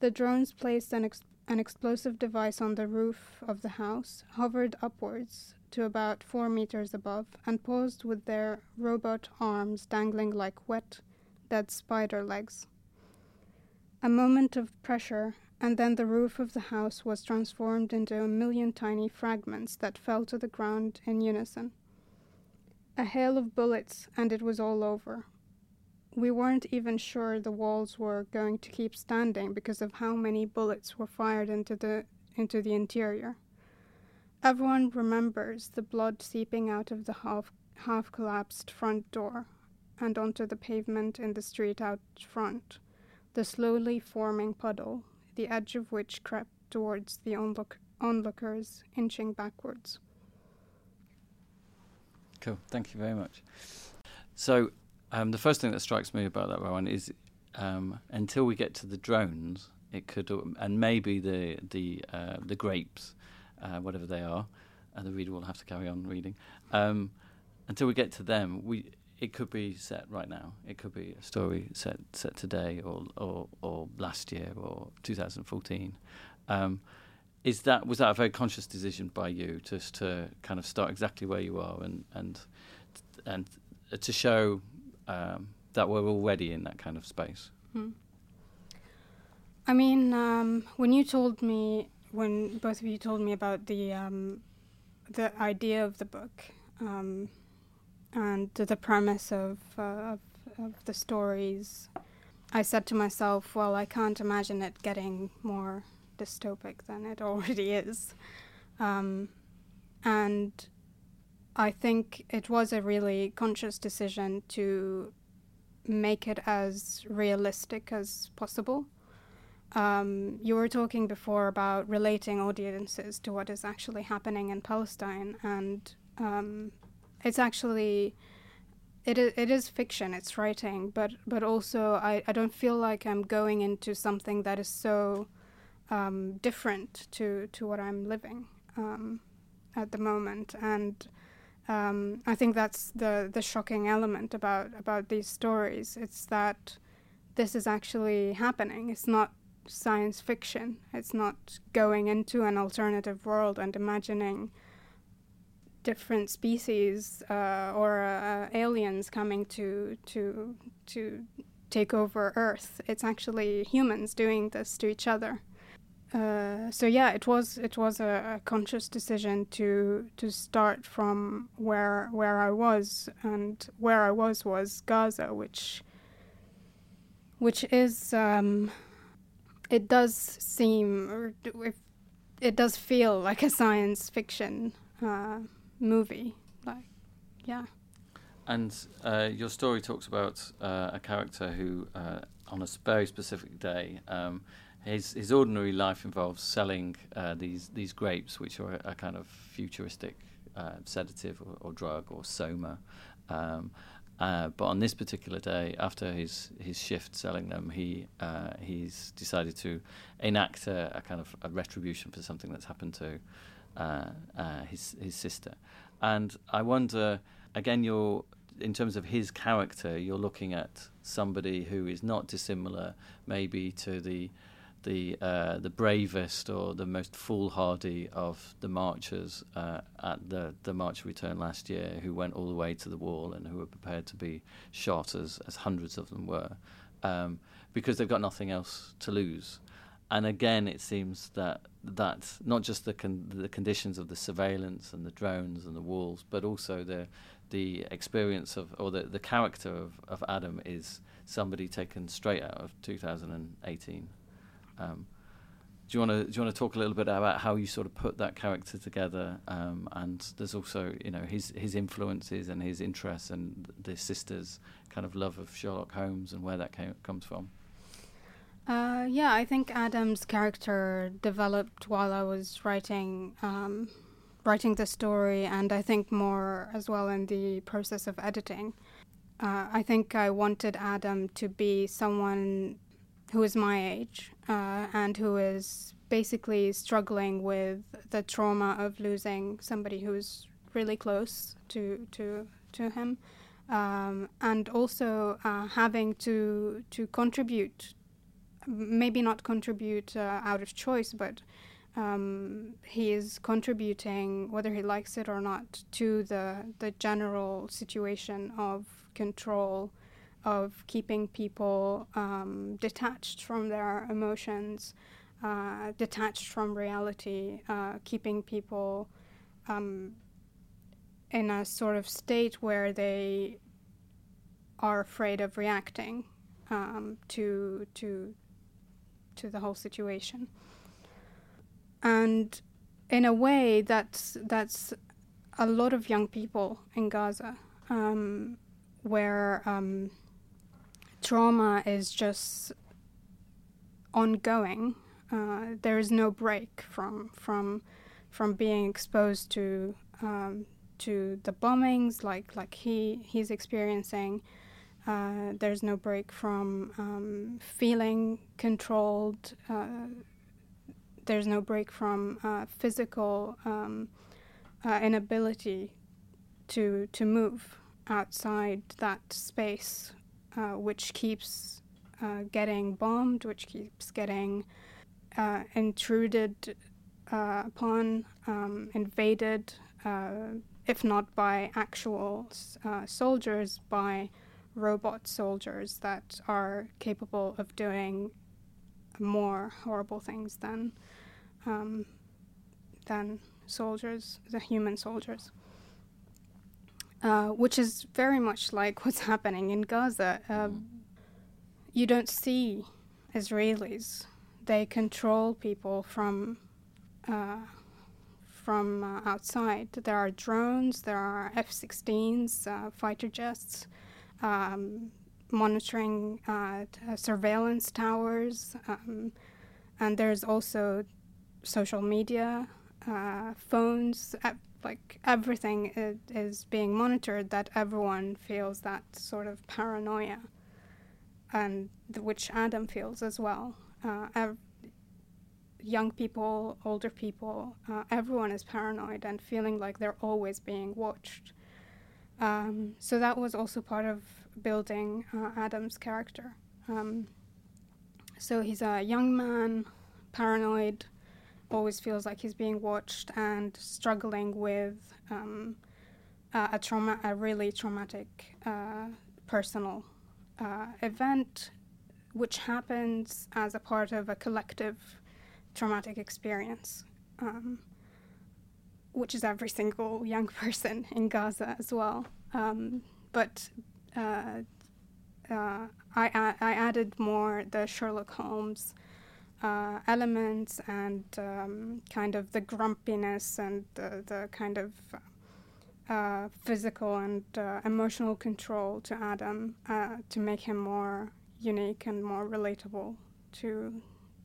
The drones placed an, ex- an explosive device on the roof of the house, hovered upwards to about four meters above, and paused with their robot arms dangling like wet, dead spider legs. A moment of pressure, and then the roof of the house was transformed into a million tiny fragments that fell to the ground in unison. A hail of bullets, and it was all over. We weren't even sure the walls were going to keep standing because of how many bullets were fired into the into the interior. Everyone remembers the blood seeping out of the half half collapsed front door and onto the pavement in the street out front, the slowly forming puddle the edge of which crept towards the onlook- onlookers, inching backwards. Cool, thank you very much. So, um, the first thing that strikes me about that, Rawan, is um, until we get to the drones, it could, and maybe the the uh, the grapes, uh, whatever they are, and the reader will have to carry on reading. Um, until we get to them, we it could be set right now. It could be a story set set today or or, or last year or 2014. Um, is that was that a very conscious decision by you just to kind of start exactly where you are and and and to show um, that we're already in that kind of space? Hmm. I mean, um, when you told me, when both of you told me about the um, the idea of the book, um, and the premise of, uh, of, of the stories, I said to myself, well, I can't imagine it getting more dystopic than it *laughs* already is. Um, and I think it was a really conscious decision to make it as realistic as possible. Um, you were talking before about relating audiences to what is actually happening in Palestine, and um, it's actually it is, it is fiction it's writing but but also I, I don't feel like i'm going into something that is so um, different to to what i'm living um, at the moment. And um, i think that's the the shocking element about about these stories. It's that this is actually happening. It's not science fiction. It's not going into an alternative world and imagining different species uh, or uh, aliens coming to to to take over Earth. It's actually humans doing this to each other. Uh, so yeah, it was it was a, a, conscious decision to to start from where where I was, and where I was was Gaza, which which is um, it does seem or it does feel like a science fiction uh, movie, like yeah. And uh, your story talks about uh, a character who, uh, on a very specific day. Um, his his ordinary life involves selling uh, these these grapes, which are a, kind of futuristic uh, sedative or, or, drug or soma. Um, uh, but on this particular day, after his, his shift selling them, he he's decided to enact a, a, kind of a retribution for something that's happened to his his sister. And I wonder, again, you're in terms of his character, you're looking at somebody who is not dissimilar, maybe to the the uh, the bravest or the most foolhardy of the marchers uh, at the the March Return last year, who went all the way to the wall and who were prepared to be shot, as as hundreds of them were, um, because they've got nothing else to lose. And again, it seems that that not just the con- the conditions of the surveillance and the drones and the walls, but also the the experience of or the the character of, of Adam is somebody taken straight out of 2018. Um, do you want to do you want to talk a little bit about how you sort of put that character together? Um, and there's also you know his his influences and his interests and the sister's kind of love of Sherlock Holmes and where that came, comes from. Uh, yeah, I think Adam's character developed while I was writing um, writing the story, and I think more as well in the process of editing. Uh, I think I wanted Adam to be someone who is my age uh, and who is basically struggling with the trauma of losing somebody who's really close to to to him, um, and also uh, having to to contribute, maybe not contribute uh, out of choice, but um, he is contributing, whether he likes it or not, to the the general situation of control of keeping people um, detached from their emotions, uh, detached from reality, uh, keeping people um, in a sort of state where they are afraid of reacting um, to to to the whole situation. And in a way, that's that's a lot of young people in Gaza, um, where um, trauma is just ongoing. Uh, there is no break from from from being exposed to um, to the bombings like like he he's experiencing. Uh, there's no break from um, feeling controlled. Uh, there's no break from uh, physical um, uh, inability to to move outside that space uh, which keeps uh, getting bombed, which keeps getting intruded upon, um, invaded, if not by actual soldiers, by robot soldiers that are capable of doing more horrible things than um, than soldiers, the human soldiers. Uh, which is very much like what's happening in Gaza. Uh, you don't see Israelis; they control people from uh, from uh, outside. There are drones, there are F-16s, uh, fighter jets. Um, monitoring t- surveillance towers, um, and there's also social media, phones, like everything is, being monitored that everyone feels that sort of paranoia and which adam feels as well. Uh, ev- young people older people uh, everyone is paranoid and feeling like they're always being watched um, so that was also part of building uh, adam's character. Um, So he's a young man, paranoid, always feels like he's being watched, and struggling with um, uh, a trauma, a really traumatic uh, personal uh, event, which happens as a part of a collective traumatic experience, um, which is every single young *laughs* person in Gaza as well. Um, but uh, uh, I, I added more the Sherlock Holmes uh, elements and um, kind of the grumpiness and the, the kind of uh, physical and uh, emotional control to Adam uh, to make him more unique and more relatable to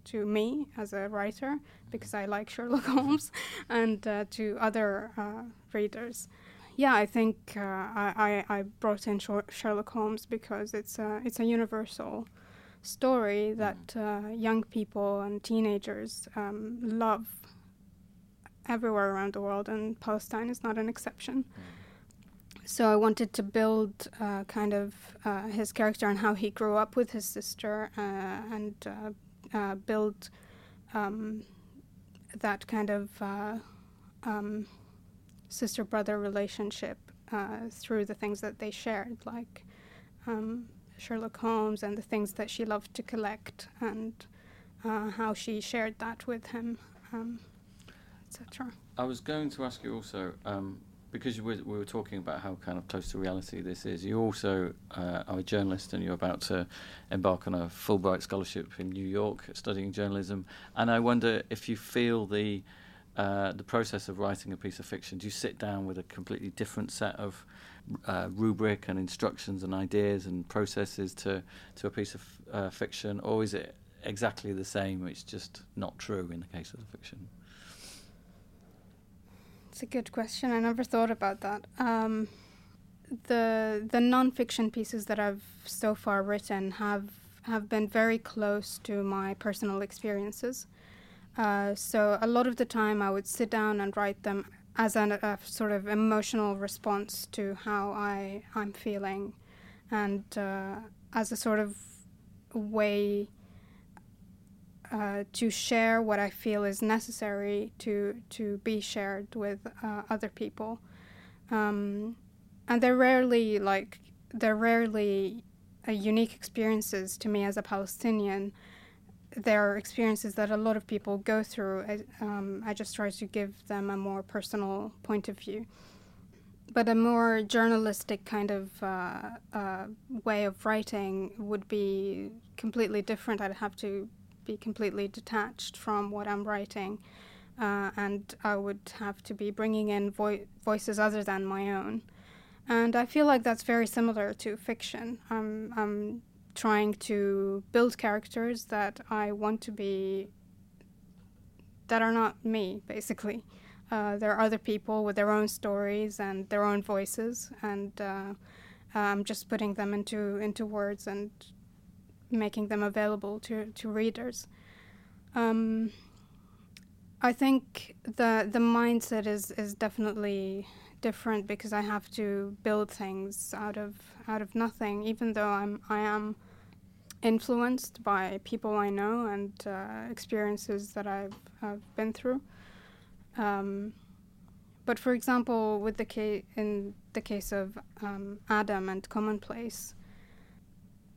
to me as a writer because I like Sherlock *laughs* Holmes and uh, to other uh, readers. Yeah, I think uh, I, I brought in Sherlock Holmes because it's a, it's a universal story that young people and teenagers um, love everywhere around the world, and Palestine is not an exception. So I wanted to build uh, kind of uh, his character and how he grew up with his sister, uh, and uh, uh, build um, that kind of uh, um, sister brother relationship through the things that they shared, like um, Sherlock Holmes and the things that she loved to collect, and how she shared that with him. Um, etc. I was going to ask you also, um, because we were, we were talking about how kind of close to reality this is, you also uh, are a journalist and you're about to embark on a Fulbright scholarship in New York studying journalism. And I wonder if you feel the uh, the process of writing a piece of fiction, do you sit down with a completely different set of uh, rubric and instructions and ideas and processes to, to a piece of uh, fiction, or is it exactly the same? It's just not true in the case of the fiction. It's a good question. I never thought about that. Um, the the nonfiction pieces that I've so far written have have been very close to my personal experiences. Uh, so a lot of the time, I would sit down and write them as an, a sort of emotional response to how I I'm feeling, and uh, as a sort of way uh, to share what I feel is necessary to to be shared with uh, other people, um, and they're rarely like they're rarely uh, unique experiences to me as a Palestinian. There are experiences that a lot of people go through. I, um, I just try to give them a more personal point of view but a more journalistic kind of uh, uh, way of writing would be completely different. I'd have to be completely detached from what I'm writing, uh, and I would have to be bringing in vo- voices other than my own. And I feel like that's very similar to fiction. I'm, I'm trying to build characters that I want to be, that are not me, basically. Uh, there are other people with their own stories and their own voices, and uh, I'm just putting them into into words and making them available to, to readers. Um, I think the the mindset is, is definitely different because I have to build things out of out of nothing. Even though I'm I am influenced by people I know and uh, experiences that I've, I've been through. Um, but for example, with the case in the case of um, Adam and Commonplace,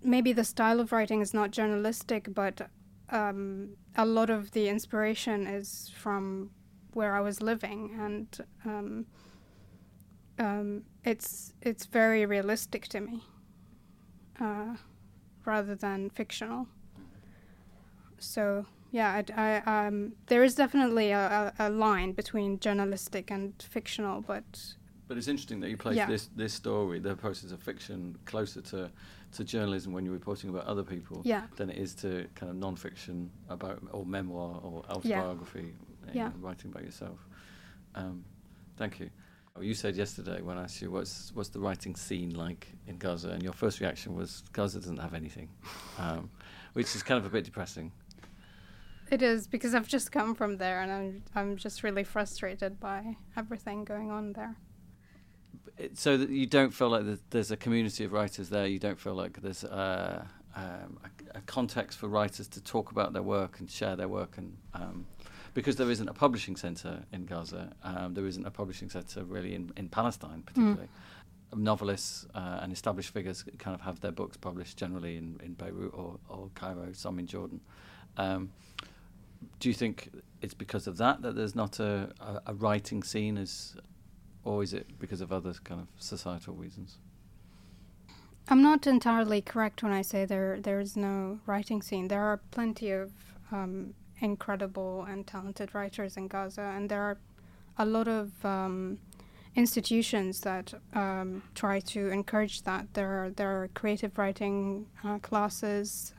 maybe the style of writing is not journalistic, but um, a lot of the inspiration is from where I was living, and um, um, it's it's very realistic to me, uh, rather than fictional. So yeah, I, I, um, there is definitely a, a, a, line between journalistic and fictional, but. But it's interesting that you place yeah. this this story, the process of fiction, closer to to journalism when you're reporting about other people yeah. than it is to kind of non-fiction about or memoir or autobiography yeah. writing about yourself. Um, thank you. Oh, you said yesterday when I asked you what's what's the writing scene like in Gaza? And your first reaction was Gaza doesn't have anything. *laughs* Um, which is kind of a bit depressing. It is because I've just come from there and I'm I'm just really frustrated by everything going on there so that you don't feel like there's a community of writers there. You don't feel like there's uh, um, a, a, context for writers to talk about their work and share their work, and um, because there isn't a publishing centre in Gaza, um, there isn't a publishing centre really in, in Palestine, particularly. Mm. Novelists uh, and established figures kind of have their books published generally in, in Beirut or, or Cairo, some in Jordan. Um, do you think it's because of that that there's not a, a, a writing scene as or is it because of other kind of societal reasons? I'm not entirely correct when I say there there is no writing scene. There are plenty of um, incredible and talented writers in Gaza, and there are a lot of um, institutions that um, try to encourage that. There are there are creative writing uh, classes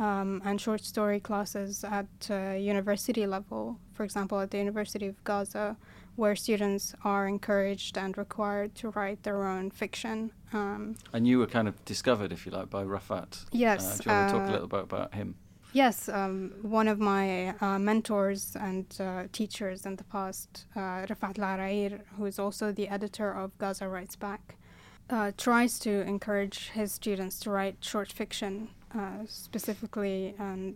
um, and short story classes at uh, university level. For example, at the University of Gaza, where students are encouraged and required to write their own fiction. Um, and you were kind of discovered, if you like, by Rafat. Yes. Uh, do you want to talk a uh, little bit about him? Yes, um, one of my uh, mentors and uh, teachers in the past, uh, Rafat Alareer, who is also the editor of Gaza Writes Back, uh, tries to encourage his students to write short fiction, uh, specifically um,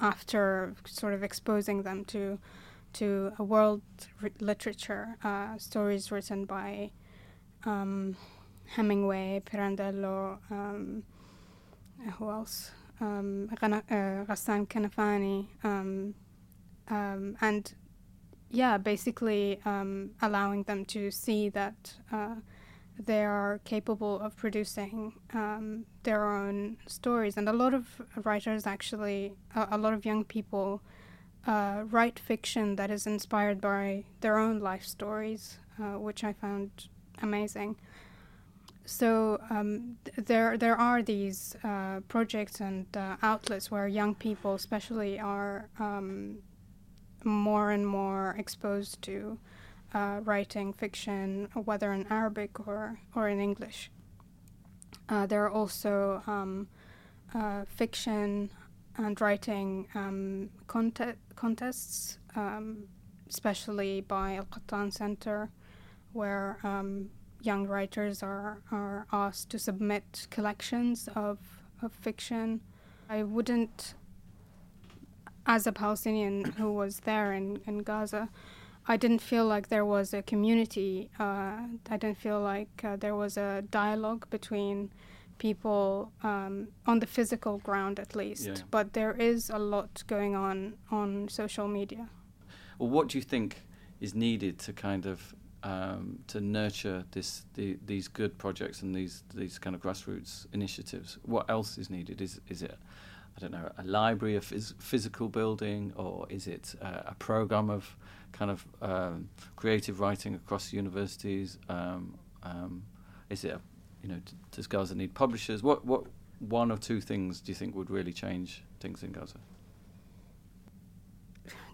after sort of exposing them to to a world literature, uh, stories written by um, Hemingway, Pirandello, um, who else? Um, uh, Ghassan Kanafani, um, um, and yeah, basically um, allowing them to see that uh, they are capable of producing their own stories. And a lot of writers, actually, a, a lot of young people uh, write fiction that is inspired by their own life stories, uh, which I found amazing. So um, th- there, there are these uh, projects and uh, outlets where young people, especially, are um, more and more exposed to uh, writing fiction, whether in Arabic or or in English. Uh, there are also um, fiction and writing um, conte- contests, um, especially by Al Qattan Center, where um, young writers are, are asked to submit collections of, of fiction. I wouldn't, as a Palestinian who was there in, in Gaza, I didn't feel like there was a community. Uh, I didn't feel like uh, there was a dialogue between people um, on the physical ground at least. Yeah. But there is a lot going on on social media. Well, what do you think is needed to kind of um, to nurture this the, these good projects and these these kind of grassroots initiatives? What else is needed? Is is it I don't know a library, a phys- physical building, or is it uh, a program of kind of um, creative writing across universities? Um, um, is it a you know, does Gaza need publishers? What what one or two things do you think would really change things in Gaza?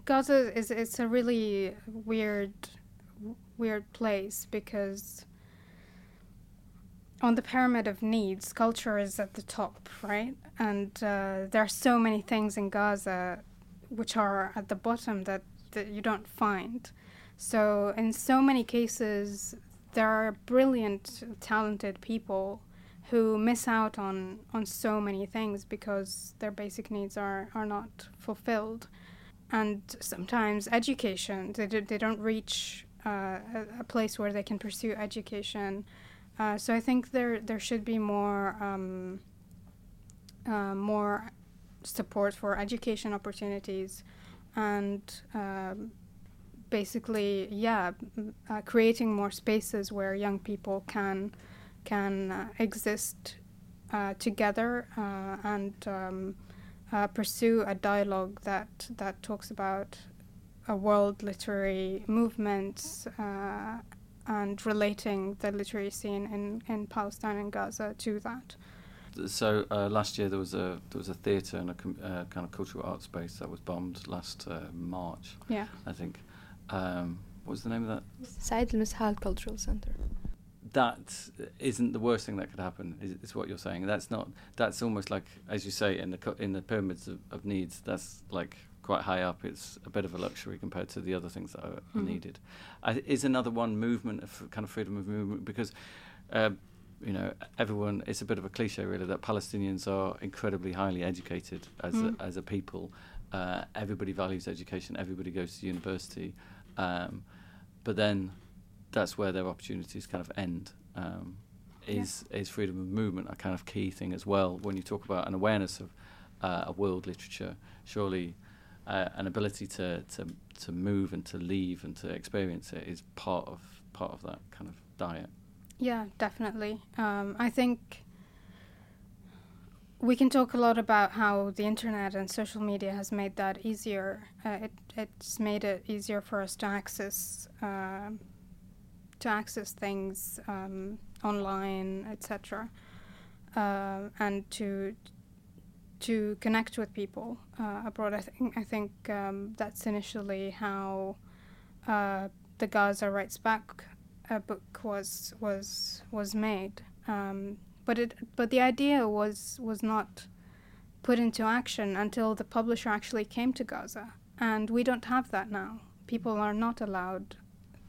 Gaza is it's a really weird weird place because on the pyramid of needs, culture is at the top, right? And uh, there are so many things in Gaza which are at the bottom that, that you don't find. So, in so many cases, there are brilliant, talented people who miss out on, on so many things because their basic needs are, are not fulfilled. And sometimes education, they, do, they don't reach uh, a, a, place where they can pursue education. Uh, so I think there, there should be more, um, uh, more support for education opportunities and um, basically, yeah, uh, creating more spaces where young people can can uh, exist uh, together uh, and um, uh, pursue a dialogue that that talks about a world literary movements uh, and relating the literary scene in, in Palestine and Gaza to that. So last year there was a there was a theatre and a com- kind of cultural art space that was bombed last March. Yeah, I think. Um, what was the name of that? Said Al Mishal Cultural Center. That isn't the worst thing that could happen. Is, is, what you're saying? That's not. That's almost like, as you say, in the in the pyramids of, of, needs. That's like quite high up. It's a bit of a luxury compared to the other things that are, mm-hmm. needed. is another one movement of kind of freedom of movement because. Uh, you know, everyone. It's a bit of a cliche, really, that Palestinians are incredibly highly educated as Mm. a, as a people. Uh, everybody values education. Everybody goes to university, um, but then that's where their opportunities kind of end. Um, is is freedom of movement a kind of key thing as well? When you talk about an awareness of uh, a world literature, surely uh, an ability to, to to move and to leave and to experience it is part of part of that kind of diet. Yeah, definitely. Um, I think we can talk a lot about how the internet and social media has made that easier. Uh, it it's made it easier for us to access uh, to access things um, online, etc., uh, and to to connect with people uh, abroad. I think I think um, that's initially how uh, the Gaza Writes Back uh, book was was was made. Um, but it but the idea was was not put into action until the publisher actually came to Gaza, and we don't have that now. People are not allowed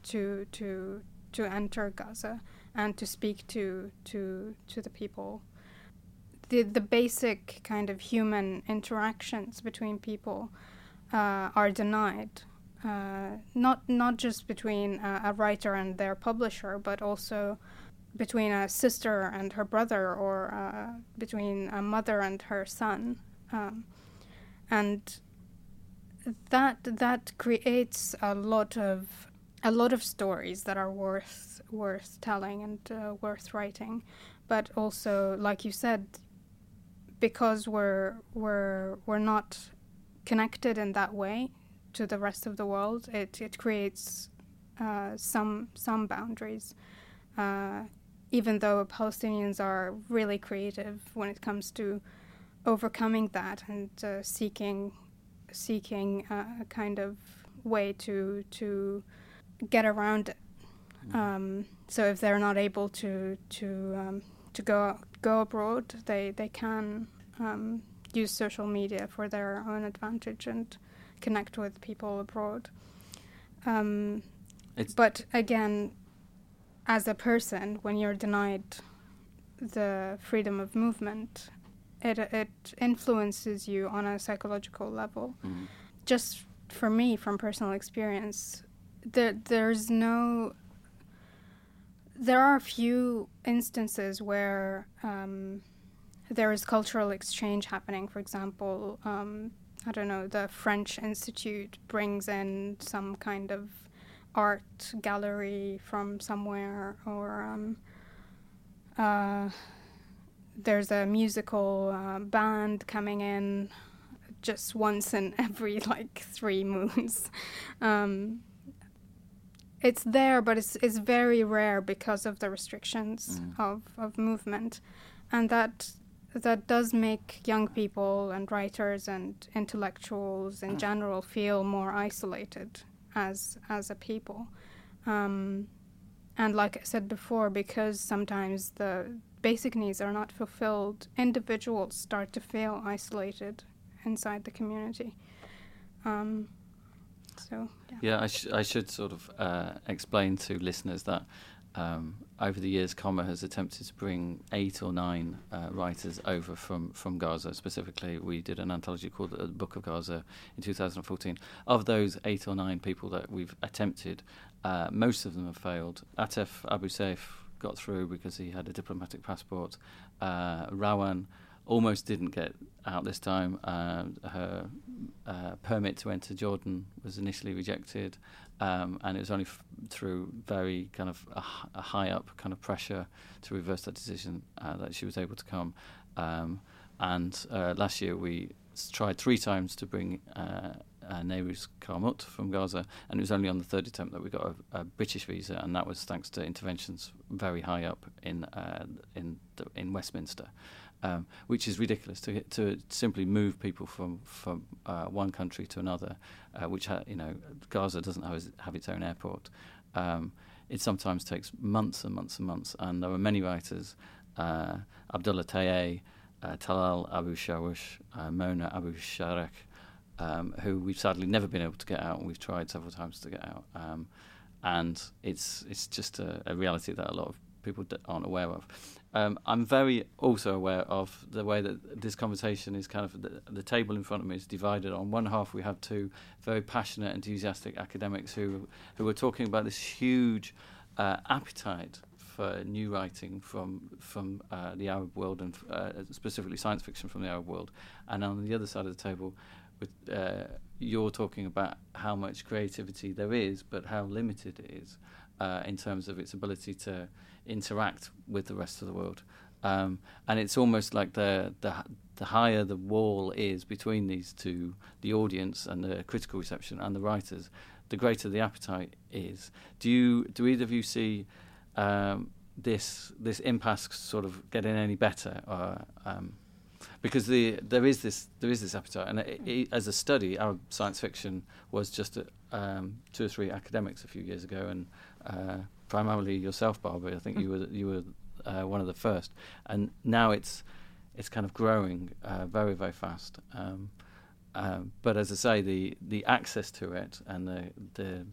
to to to enter Gaza and to speak to to to the people. The the basic kind of human interactions between people uh, are denied. Uh, not not just between uh, a writer and their publisher, but also between a sister and her brother, or uh, between a mother and her son, um, and that that creates a lot of a lot of stories that are worth worth telling and uh, worth writing, but also, like you said, because we're we're we're not connected in that way to the rest of the world, it it creates uh, some some boundaries. Uh, even though Palestinians are really creative when it comes to overcoming that and uh, seeking seeking uh, a kind of way to to get around it. Um, so if they're not able to to um, to go go abroad, they they can um, use social media for their own advantage and connect with people abroad. Um, It's- but again, as a person, when you're denied the freedom of movement, it it influences you on a psychological level. Mm. Just for me, from personal experience, there there's no. There are a few instances where um, there is cultural exchange happening. For example, um, I don't know, the French Institute brings in some kind of art gallery from somewhere, or um, uh, there's a musical uh, band coming in just once in *laughs* every like three moons. Um, it's there, but it's it's very rare because of the restrictions Mm. of, of movement, and that that does make young people and writers and intellectuals in general feel more isolated as as a people. Um, and like I said before, because sometimes the basic needs are not fulfilled, individuals start to feel isolated inside the community. Um, so yeah. Yeah, I, sh- I should sort of uh, explain to listeners that um, over the years, Comma has attempted to bring eight or nine uh, writers over from, from Gaza. Specifically, we did an anthology called The Book of Gaza in 2014. Of those eight or nine people that we've attempted, uh, most of them have failed. Atef Abu Saif got through because he had a diplomatic passport. Uh, Rawan almost didn't get out this time. Uh, her uh, permit to enter Jordan was initially rejected, um, and it was only f- through very kind of a, h- a high up kind of pressure to reverse that decision uh, that she was able to come. Um, and uh, last year we tried three times to bring uh, uh, Nayrouz Qarmout from Gaza, and it was only on the third attempt that we got a, a British visa, and that was thanks to interventions very high up in uh, in the, in Westminster um, which is ridiculous to to simply move people from from uh, one country to another, uh, which ha- you know Gaza doesn't have, have its own airport. Um, it sometimes takes months and months and months, and there are many writers, uh, Abdullah Tayeh, uh, Talal Abu Shawish, uh, Mona Abu Sharekh, um, who we've sadly never been able to get out, and we've tried several times to get out. Um, and it's it's just a, a reality that a lot of people aren't aware of. Um, I'm very also aware of the way that this conversation is kind of the, the, table in front of me is divided. On one half, we have two very passionate, enthusiastic academics who who are talking about this huge uh, appetite for new writing from from uh, the Arab world and uh, specifically science fiction from the Arab world. And on the other side of the table, with uh, you're talking about how much creativity there is, but how limited it is uh, in terms of its ability to interact with the rest of the world. Um, and it's almost like the, the the higher the wall is between these two, the audience and the critical reception and the writers, the greater the appetite is. Do you do either of you see um, this this impasse sort of getting any better? Or, um, because the there is this there is this appetite, and it, it, as a study, our science fiction was just a, um, two or three academics a few years ago, and uh, primarily yourself, Barbara. I think mm. you were you were uh, one of the first, and now it's it's kind of growing uh, very very fast. Um, um, but as I say, the the access to it and the the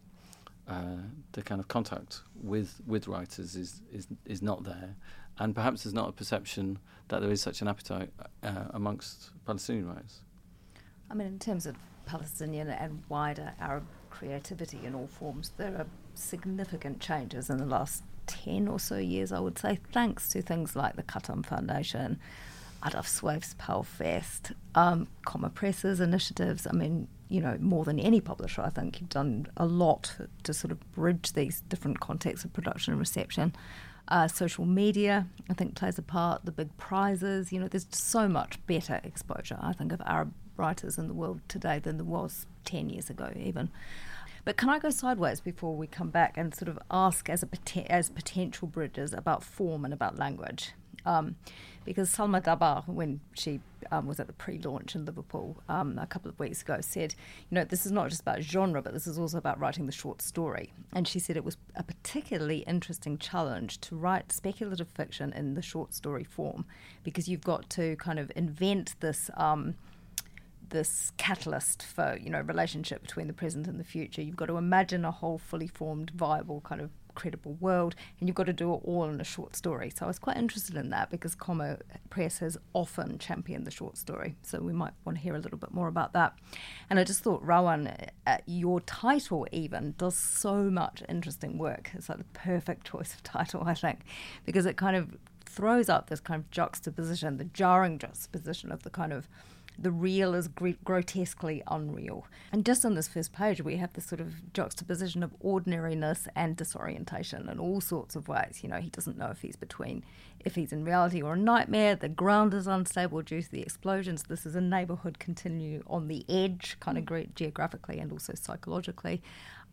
uh, the kind of contact with with writers is is is not there, and perhaps there's not a perception that there is such an appetite uh, amongst Palestinian writers. I mean, in terms of Palestinian and wider Arab creativity in all forms, there are significant changes in the last 10 or so years, I would say, thanks to things like the Qattan Foundation, Ahdaf Soueif's Palfest, um, Comma Press's initiatives. I mean, you know, more than any publisher, I think you've done a lot to sort of bridge these different contexts of production and reception. Uh, social media, I think, plays a part. The big prizes, you know, there's so much better exposure, I think, of Arab writers in the world today than there was 10 years ago, even. But can I go sideways before we come back and sort of ask as a as potential bridges about form and about language? Um, because Selma Dabbagh, when she um, was at the pre-launch in Liverpool um, a couple of weeks ago, said, you know, this is not just about genre, but this is also about writing the short story. And she said it was a particularly interesting challenge to write speculative fiction in the short story form, because you've got to kind of invent this. Um, this catalyst for you know relationship between the present and the future. You've got to imagine a whole fully formed, viable kind of credible world, and you've got to do it all in a short story. So I was quite interested in that because Comma Press has often championed the short story. So we might want to hear a little bit more about that. And I just thought, Rawan, your title even does so much interesting work. It's like the perfect choice of title, I think, because it kind of throws up this kind of juxtaposition, the jarring juxtaposition of the kind of the real is grotesquely unreal. And just on this first page, we have this sort of juxtaposition of ordinariness and disorientation in all sorts of ways. You know, he doesn't know if he's between, if he's in reality or a nightmare. The ground is unstable due to the explosions. This is a neighborhood continue on the edge, kind of geographically and also psychologically.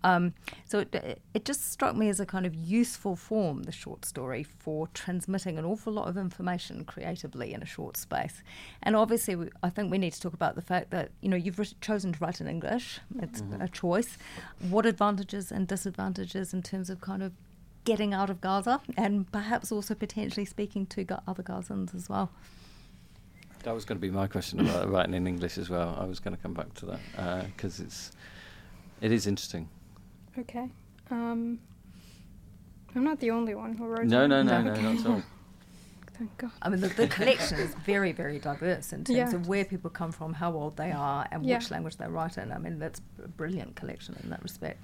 Um, so it, it just struck me as a kind of useful form, the short story, for transmitting an awful lot of information creatively in a short space. And obviously, we, I think we need to talk about the fact that you know you've chosen to write in English. It's mm-hmm. a choice. What advantages and disadvantages in terms of kind of getting out of Gaza and perhaps also potentially speaking to other Gazans as well. That was going to be my question about writing in English as well. I was going to come back to that because uh, it's it is interesting. Okay. Um, I'm not the only one who wrote. No, no, no, no, not at all. *laughs* Thank God. I mean, the, the collection is very, very diverse in terms yeah. of where people come from, how old they are, and yeah. which language they write in. I mean, that's a brilliant collection in that respect.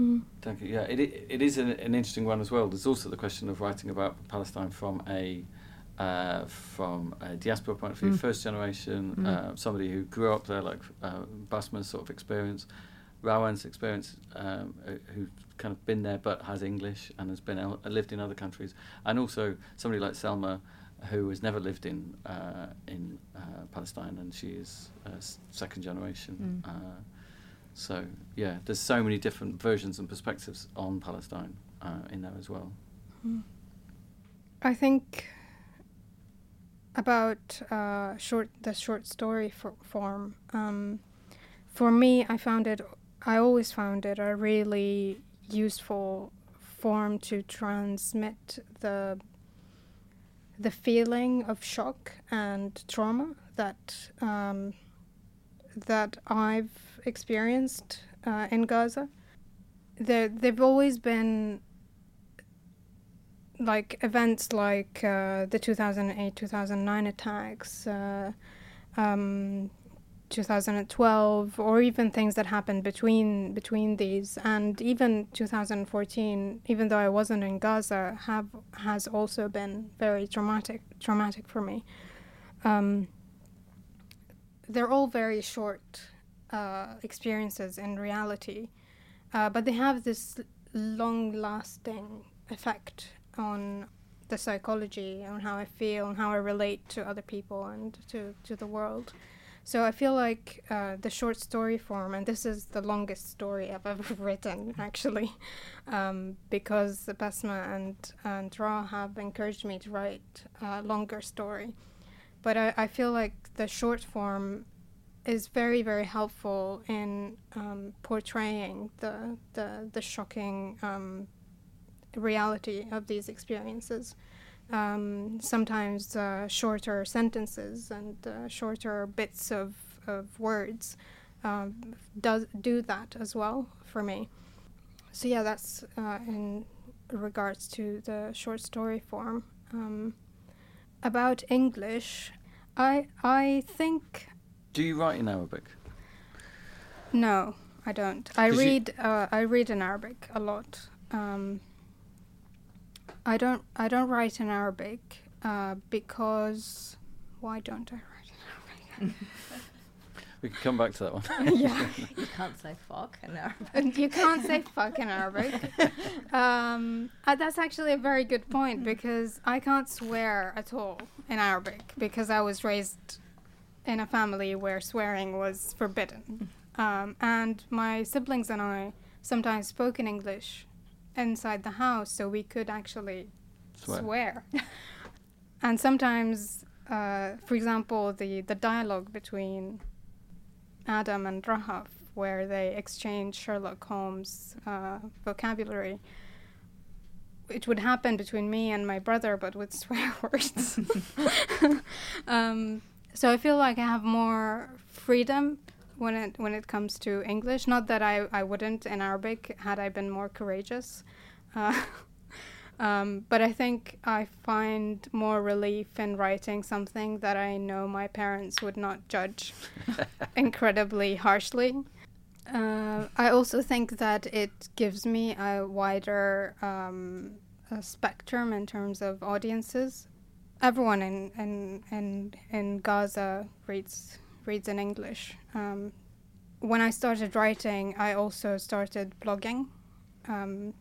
Mm. Thank you. Yeah, it, it is an, an, interesting one as well. There's also the question of writing about Palestine from a uh, from a diaspora point of view, mm. first generation, mm. uh, somebody who grew up there, like uh, Basma's sort of experience, Rawan's experience, um, uh, who's kind of been there but has English and has been el- lived in other countries, and also somebody like Selma, who has never lived in uh, in uh, Palestine, and she is second generation. Mm. Uh, so yeah, there's so many different versions and perspectives on Palestine uh, in there as well. Mm. I think about uh, short the short story for, form. Um, for me, I found it I always found it a really useful form to transmit the the feeling of shock and trauma that um, that I've experienced uh, in Gaza. There, they've always been like events like uh, the 2008 2009 attacks, uh, um, 2012, or even things that happened between between these, and even 2014, even though I wasn't in Gaza, have has also been very traumatic traumatic for me. Um, they're all very short uh, experiences in reality, uh, but they have this long lasting effect on the psychology, on how I feel, on how I relate to other people and to, to the world. So I feel like uh, the short story form, and this is the longest story I've ever *laughs* written, actually, um, because Basma and, and Ra have encouraged me to write a longer story. But I, I feel like the short form is very, very helpful in um, portraying the, the, the shocking um, reality of these experiences. Um, sometimes uh, shorter sentences and uh, shorter bits of, of words um, does do that as well for me. So yeah, that's uh, in regards to the short story form. Um, about English, I I think. Do you write in Arabic? No, I don't. I read uh, I read in Arabic a lot. Um, I don't I don't write in Arabic uh, because why don't I write in Arabic? *laughs* we can come back to that one. *laughs* yeah, you can't say fuck in Arabic. you can't say fuck in Arabic. *laughs* Um, uh, that's actually a very good point because I can't swear at all in Arabic because I was raised in a family where swearing was forbidden, um, and my siblings and I sometimes spoke in English inside the house so we could actually swear. swear. *laughs* and sometimes, uh, for example, the, the dialogue between Adam and Rahaf, where they exchange Sherlock Holmes' uh, vocabulary, it would happen between me and my brother, but with *laughs* swear words. *laughs* um, so I feel like I have more freedom when it when it comes to English. Not that I, I wouldn't in Arabic had I been more courageous, uh, *laughs* um, but I think I find more relief in writing something that I know my parents would not judge *laughs* incredibly harshly. Uh, I also think that it gives me a wider um, a spectrum in terms of audiences. Everyone in, in, in, in Gaza reads reads in English. Um, when I started writing, I also started blogging um,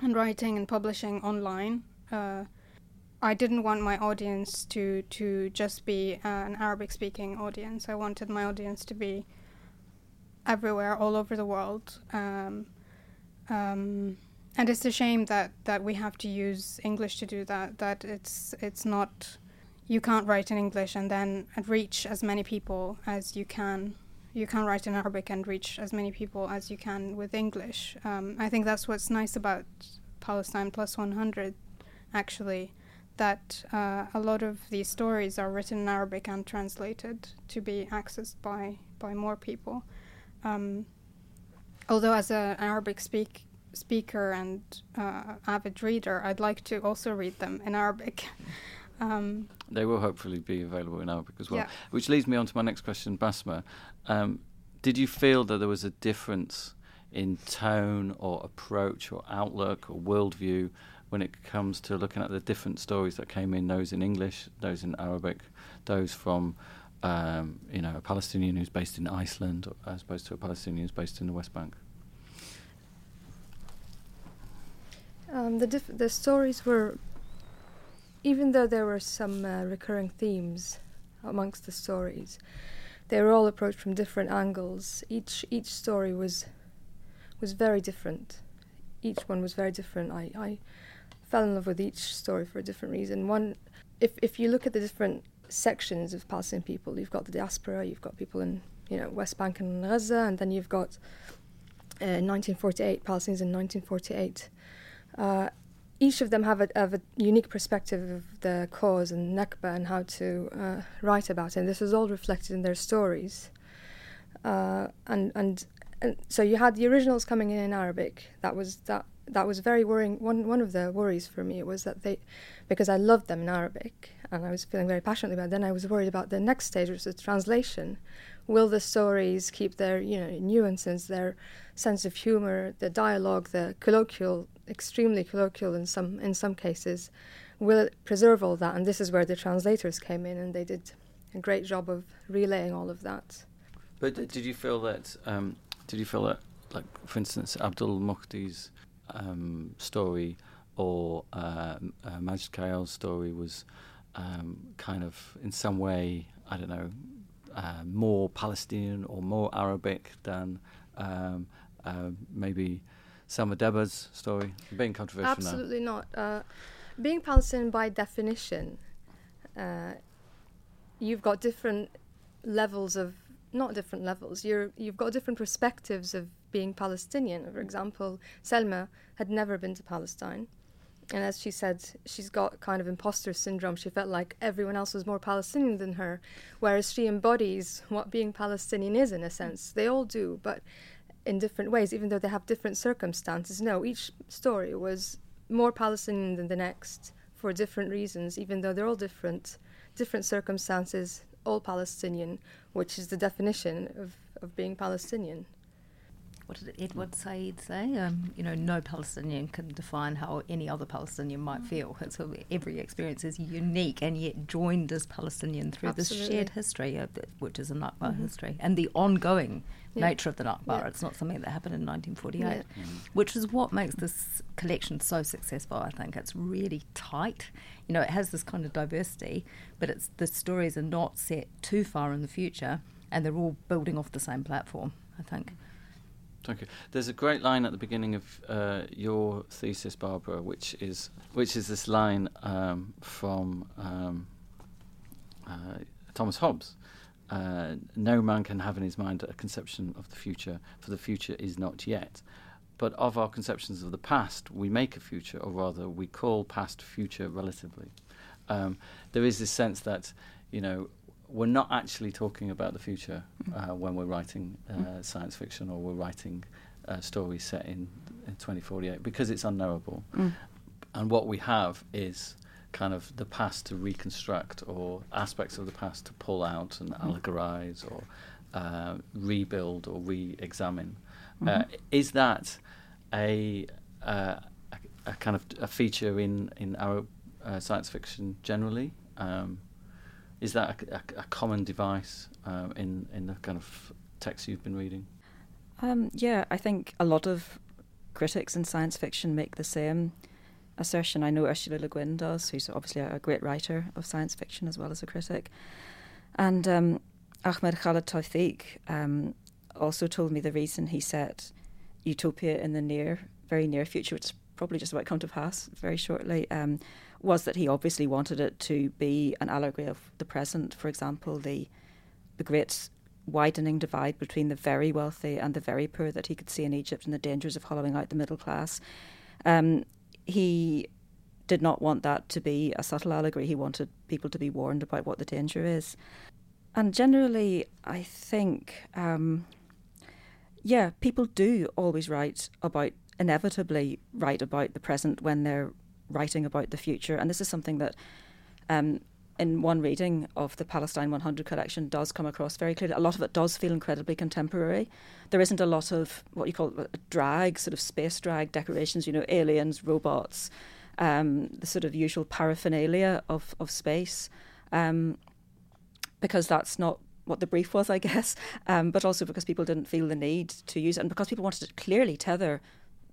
and writing and publishing online. Uh, I didn't want my audience to to just be uh, an Arabic speaking audience. I wanted my audience to be everywhere, all over the world. Um, um, and it's a shame that, that we have to use English to do that. That it's it's not you can't write in English and then reach as many people as you can. You can write in Arabic and reach as many people as you can with English. Um, I think that's what's nice about Palestine Plus 100, actually, that uh, a lot of these stories are written in Arabic and translated to be accessed by, by more people. Um, although, as an Arabic speak, speaker and uh, avid reader, I'd like to also read them in Arabic. *laughs* Um, they will hopefully be available in Arabic as well. Yeah. Which leads me on to my next question, Basma. Um, did you feel that there was a difference in tone or approach or outlook or worldview when it comes to looking at the different stories that came in, those in English, those in Arabic, those from um, you know a Palestinian who's based in Iceland as opposed to a Palestinian who's based in the West Bank? Um, the diff- the stories were even though there were some uh, recurring themes amongst the stories, they were all approached from different angles. Each each story was was very different. Each one was very different. I, I fell in love with each story for a different reason. One, if if you look at the different sections of Palestinian people, you've got the diaspora, you've got people in you know West Bank and Gaza, and then you've got uh, 1948 Palestinians in 1948. Uh, each of them have a, have a unique perspective of the cause and Nakba and how to uh, write about it. And this was all reflected in their stories. Uh, and, and and so you had the originals coming in in Arabic. That was that that was very worrying. One one of the worries for me was that they, because I loved them in Arabic and I was feeling very passionately about. It, then I was worried about the next stage, which is translation. Will the stories keep their you know nuances, their sense of humor, the dialogue, the colloquial, extremely colloquial in some in some cases? Will preserve all that? And this is where the translators came in, and they did a great job of relaying all of that. But did you feel that? Um, did you feel that, like for instance, Abdul Mukhti's um, story or uh, uh, Majid Kayyal's story was um, kind of in some way, I don't know, uh, more Palestinian or more Arabic than um, uh, maybe Selma Dabbagh's story? being controversial Absolutely now. not. Uh, being Palestinian by definition, uh, you've got different levels of not different levels. You're you've got different perspectives of being Palestinian. For example, Selma had never been to Palestine. And as she said, she's got kind of imposter syndrome. She felt like everyone else was more Palestinian than her, whereas she embodies what being Palestinian is in a sense. They all do, but in different ways, even though they have different circumstances. No, each story was more Palestinian than the next for different reasons, even though they're all different, different circumstances, all Palestinian, which is the definition of, of being Palestinian what did Edward Said say? Um, you know, no Palestinian can define how any other Palestinian might feel. So every experience is unique and yet joined as Palestinian through Absolutely. this shared history, uh, which is a Nakba mm-hmm. history, and the ongoing yeah. nature of the Nakba. Yeah. It's not something that happened in 1948, yeah. mm-hmm. which is what makes this collection so successful. I think it's really tight. You know, it has this kind of diversity, but it's the stories are not set too far in the future, and they're all building off the same platform. I think. Thank you. There's a great line at the beginning of uh, your thesis, Barbara, which is which is this line um, from um, uh, Thomas Hobbes. Uh, no man can have in his mind a conception of the future, for the future is not yet. But of our conceptions of the past, we make a future, or rather, we call past future relatively. Um, there is this sense that, you know, we're not actually talking about the future mm. uh, when we're writing uh, mm. science fiction or we're writing uh, stories set in, in 2048 because it's unknowable. Mm. And what we have is kind of the past to reconstruct or aspects of the past to pull out and mm. allegorize or uh, rebuild or re-examine. Uh, mm-hmm. is that a, uh, a, a, kind of a feature in in our science fiction generally? Um, is that a, a, a common device uh, in in the kind of text you've been reading? Um, yeah, I think a lot of critics in science fiction make the same assertion. I know Ursula Le Guin does, who's obviously a, great writer of science fiction as well as a critic. And um, Ahmed Khaled Tawfiq um, also told me the reason he set Utopia in the near, very near future, which is probably just about come to pass very shortly, um, was that he obviously wanted it to be an allegory of the present. For example, the the great widening divide between the very wealthy and the very poor that he could see in Egypt and the dangers of hollowing out the middle class. Um, he did not want that to be a subtle allegory. He wanted people to be warned about what the danger is. And generally, I think, um, yeah, people do always write about, inevitably write about the present when they're writing about the future. And this is something that, um, in one reading of the Palestine 100 collection, does come across very clearly. A lot of it does feel incredibly contemporary. There isn't a lot of what you call drag, sort of space drag decorations, you know, aliens, robots, um, the sort of usual paraphernalia of, of space, um, because that's not what the brief was, I *laughs* guess, um, but also because people didn't feel the need to use it, and because people wanted to clearly tether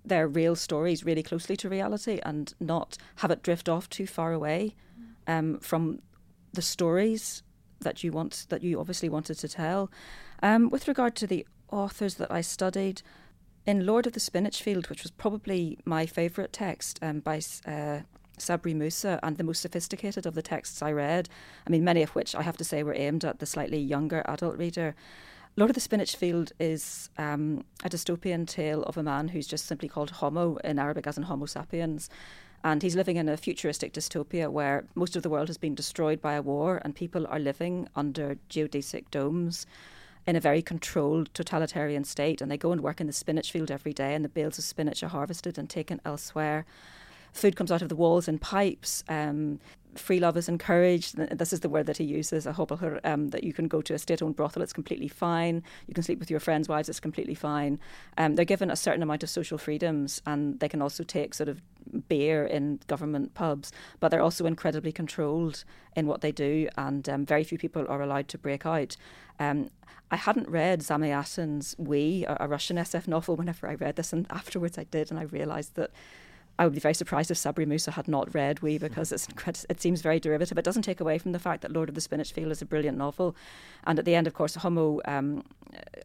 their real stories really closely to reality and not have it drift off too far away um, from the stories that you want that you obviously wanted to tell. Um, with regard to the authors that I studied, in Lord of the Spinach Field, which was probably my favourite text um, by uh, Sabri Musa and the most sophisticated of the texts I read, I mean, many of which I have to say were aimed at the slightly younger adult reader. Lord of the Spinach Field is um, a dystopian tale of a man who's just simply called Homo in Arabic, as in Homo sapiens. And he's living in a futuristic dystopia where most of the world has been destroyed by a war and people are living under geodesic domes. in a very controlled totalitarian state, and they go and work in the spinach field every day, and the bales of spinach are harvested and taken elsewhere. Food comes out of the walls in pipes. Um, free love is encouraged. This is the word that he uses, a hobelher, um, that you can go to a state-owned brothel, it's completely fine. You can sleep with your friends' wives, it's completely fine. Um, they're given a certain amount of social freedoms and they can also take sort of beer in government pubs, but they're also incredibly controlled in what they do and um, very few people are allowed to break out. Um, I hadn't read Zamyatin's We, a, a Russian SF novel, whenever I read this, and afterwards I did, and I realised that I would be very surprised if Sabri Musa had not read We because it seems very derivative. It doesn't take away from the fact that Lord of the Spinach Field is a brilliant novel, and at the end, of course, Homo um,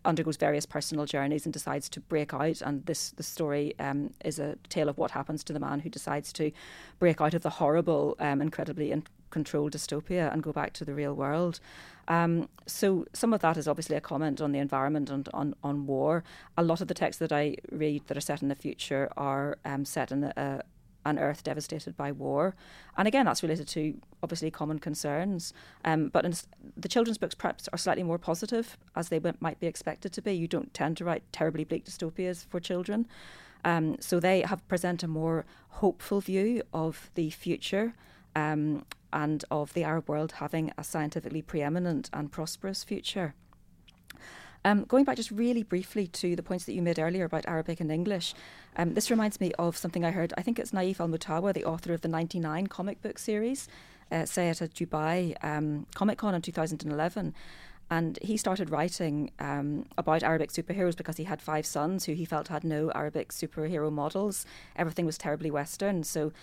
undergoes various personal journeys and decides to break out. And this the story um, is a tale of what happens to the man who decides to break out of the horrible, um, incredibly in- controlled dystopia and go back to the real world. Um, so some of that is obviously a comment on the environment and on, on war. A lot of the texts that I read that are set in the future are um, set in a, an earth devastated by war. And again, that's related to obviously common concerns. Um, but in, the children's books perhaps are slightly more positive, as they might be expected to be. You don't tend to write terribly bleak dystopias for children. Um, so they have present a more hopeful view of the future. Um, and of the Arab world having a scientifically preeminent and prosperous future. Um, going back just really briefly to the points that you made earlier about Arabic and English, um, this reminds me of something I heard. I think it's Naif Al Mutawa, the author of the 99 comic book series, uh, say at a Dubai um, Comic Con in 2011. And he started writing um, about Arabic superheroes because he had five sons who he felt had no Arabic superhero models. Everything was terribly Western. So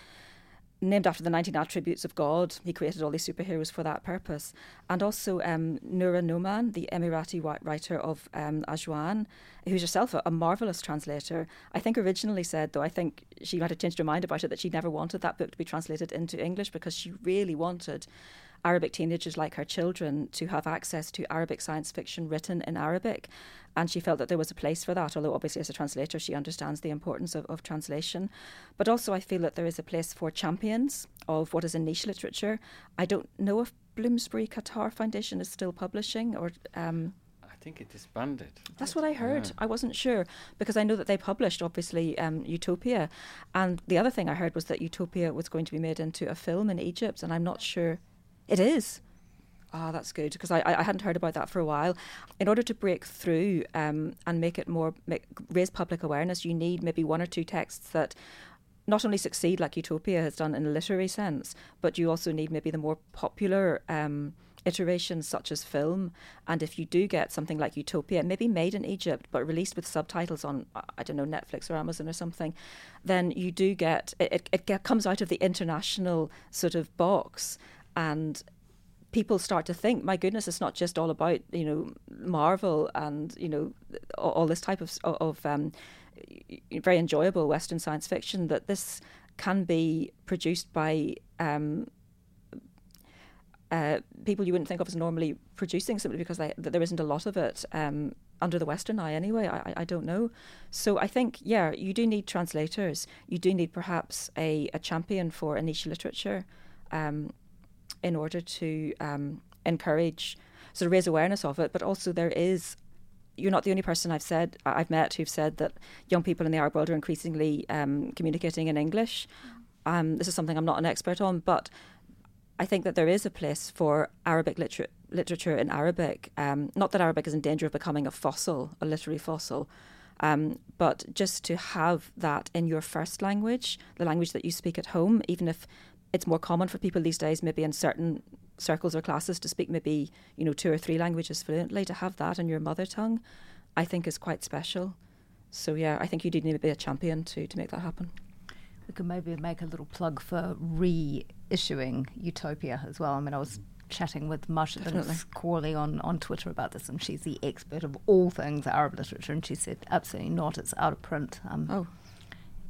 named after the 19 attributes of God. He created all these superheroes for that purpose. And also um, Noura Noman, the Emirati writer of um, Ajwan, who's herself a, a, marvellous translator. I think originally said, though I think she might have changed her mind about it, that she never wanted that book to be translated into English because she really wanted Arabic teenagers like her children to have access to Arabic science fiction written in Arabic. And she felt that there was a place for that, although obviously as a translator she understands the importance of, of translation. But also I feel that there is a place for champions of what is a niche literature. I don't know if Bloomsbury Qatar Foundation is still publishing or um, I think it disbanded. That's what I heard. Yeah. I wasn't sure because I know that they published, obviously, um, Utopia. And the other thing I heard was that Utopia was going to be made into a film in Egypt, and I'm not sure it is. Ah, oh, that's good because I, I hadn't heard about that for a while. In order to break through um, and make it more make, raise public awareness, you need maybe one or two texts that not only succeed like Utopia has done in a literary sense, but you also need maybe the more popular um, iterations such as film. And if you do get something like Utopia, maybe made in Egypt but released with subtitles on I don't know Netflix or Amazon or something, then you do get it. It, it comes out of the international sort of box and people start to think, my goodness, it's not just all about you know Marvel and you know all, this type of of um, very enjoyable Western science fiction. That this can be produced by um, uh, people you wouldn't think of as normally producing simply because they, there isn't a lot of it um, under the Western eye anyway. I, I don't know. So I think, yeah, you do need translators. You do need perhaps a, a champion for a niche literature. Um, in order to um, encourage, sort of raise awareness of it. But also, there is you're not the only person I've said I've met who've said that young people in the Arab world are increasingly um, communicating in English. Um, this is something I'm not an expert on, but I think that there is a place for Arabic liter- literature in Arabic. Um, not that Arabic is in danger of becoming a fossil, a literary fossil, um, but just to have that in your first language, the language that you speak at home, even if it's more common for people these days, maybe in certain circles or classes, to speak maybe you know two or three languages fluently. To have that in your mother tongue, I think is quite special. So yeah, I think you do need to be a champion to to make that happen. We could maybe make a little plug for reissuing Utopia as well. I mean, I was chatting with Marcia Qualey on, on Twitter about this, and she's the expert of all things Arab literature, and she said, absolutely not, it's out of print. Um, oh.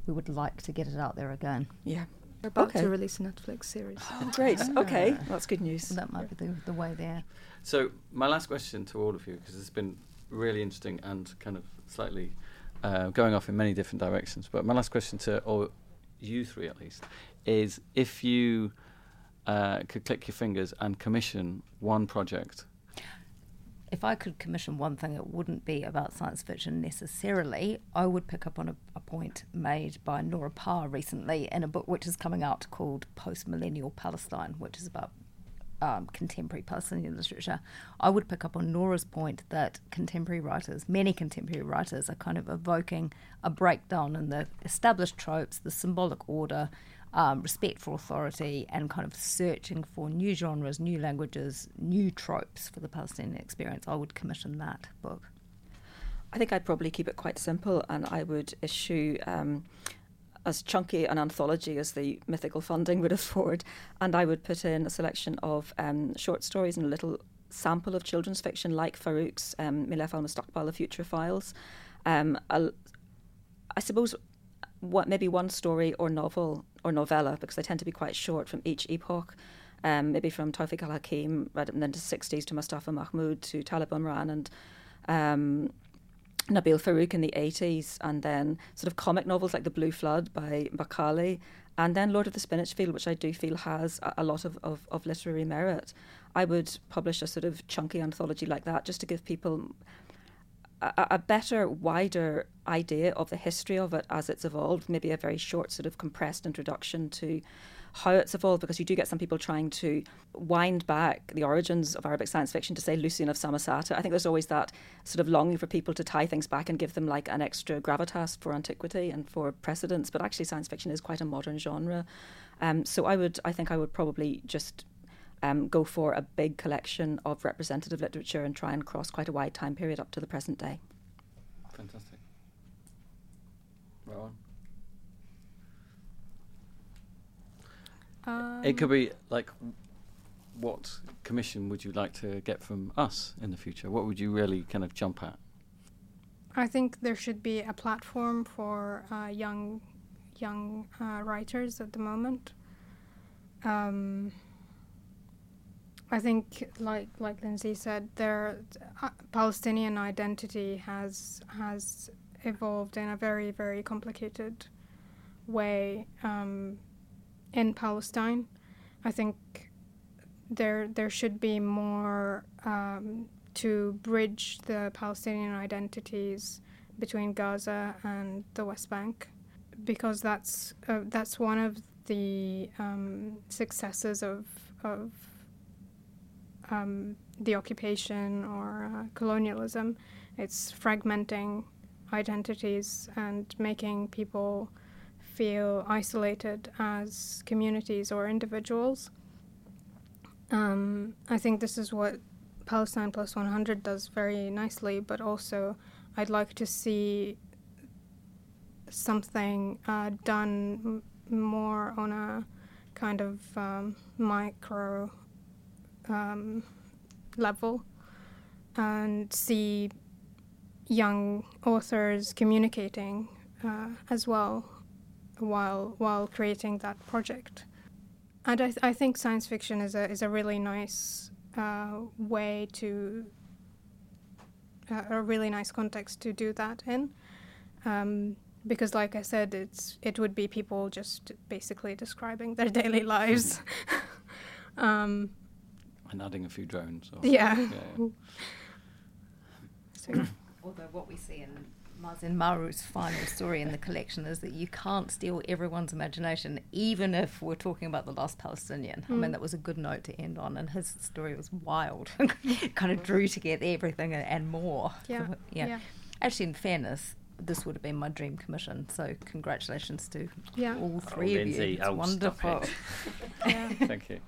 We would like to get it out there again. Yeah. We're about okay. to release a Netflix series. Oh, great. *laughs* Okay, that's good news. Well, that might be the, the way there. So, my last question to all of you, because it's been really interesting and kind of slightly uh, going off in many different directions, but my last question to all you three at least is if you uh, could click your fingers and commission one project if I could commission one thing, it wouldn't be about science fiction necessarily. I would pick up on a, a point made by Nora Parr recently in a book which is coming out called Post Millennial Palestine, which is about um, contemporary Palestinian literature. I would pick up on Nora's point that contemporary writers, many contemporary writers, are kind of evoking a breakdown in the established tropes, the symbolic order, um, respect for authority and kind of searching for new genres, new languages, new tropes for the Palestinian experience, I would commission that book. I think I'd probably keep it quite simple and I would issue um, as chunky an anthology as the mythical funding would *laughs* afford. And I would put in a selection of um, short stories and a little sample of children's fiction like Farouk's um, Milaf al Mustaqbal, The Future Files. Um, I suppose what maybe one story or novel or novella because they tend to be quite short from each epoch. Um, maybe from Tawfiq al Hakim, right up into the 60s to Mustafa Mahmoud to Talib Umran and um, Nabil Farouk in the 80s, and then sort of comic novels like The Blue Flood by Bakali, and then Lord of the Spinach Field, which I do feel has a, a lot of, of, of literary merit. I would publish a sort of chunky anthology like that just to give people a, a, better, wider idea of the history of it as it's evolved, maybe a very short, sort of compressed introduction to how it's evolved, because you do get some people trying to wind back the origins of Arabic science fiction to say Lucian of Samosata. I think there's always that sort of longing for people to tie things back and give them like an extra gravitas for antiquity and for precedence, but actually science fiction is quite a modern genre. Um, so I would, I think I would probably just um, go for a big collection of representative literature and try and cross quite a wide time period up to the present day. Fantastic. Rawan? Um, it could be like, what commission would you like to get from us in the future? What would you really kind of jump at? I think there should be a platform for uh, young young uh, writers at the moment. Um, I think, like like Lindsey said, their uh, Palestinian identity has has evolved in a very very complicated way um, in Palestine. I think there there should be more um, to bridge the Palestinian identities between Gaza and the West Bank, because that's uh, that's one of the um, successes of of um, the occupation or uh, colonialism. It's fragmenting identities and making people feel isolated as communities or individuals. Um, I think this is what Palestine Plus 100 does very nicely, but also I'd like to see something uh, done m- more on a kind of um, micro um, level and see young authors communicating uh, as well while while creating that project. And I, th- I think science fiction is a is a really nice uh, way to uh, a really nice context to do that in. Um, because like I said, it's it would be people just basically describing their *laughs* daily lives. *laughs* um, and adding a few drones. Or, yeah. yeah, yeah. *coughs* Although what we see in Mazen Maarouf's final story in the collection is that you can't steal everyone's imagination, even if we're talking about the last Palestinian. Mm. I mean, mm. that was a good note to end on, and his story was wild. *laughs* kind of drew together everything and, and more. Yeah. So, yeah. yeah. Actually, in fairness, this would have been my dream commission. So congratulations to yeah. all three oh, of Lindsey, you. It's oh, wonderful. yeah. *laughs* Thank you.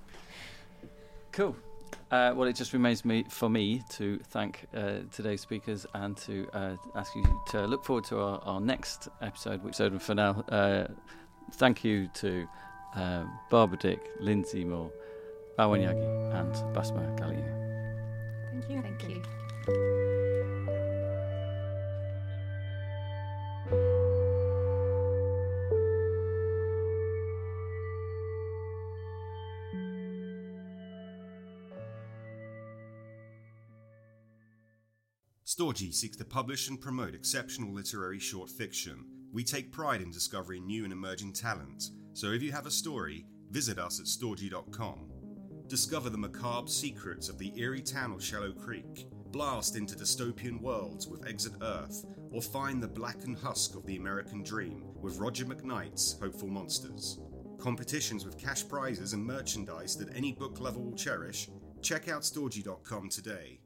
Cool. Uh, well, it just remains me for me to thank uh, today's speakers and to uh, ask you to look forward to our, our next episode, which is for now. Uh, thank you to uh, Barbara Dick, Lindsey Moore, Rawan Yaghi, and Basma Ghalayini. Thank you. Thank you. Storgy seeks to publish and promote exceptional literary short fiction. We take pride in discovering new and emerging talent, so if you have a story, visit us at storgy.com. Discover the macabre secrets of the eerie town of Shallow Creek, blast into dystopian worlds with Exit Earth, or find the blackened husk of the American dream with Roger McKnight's Hopeful Monsters. Competitions with cash prizes and merchandise that any book lover will cherish. Check out storgy.com today.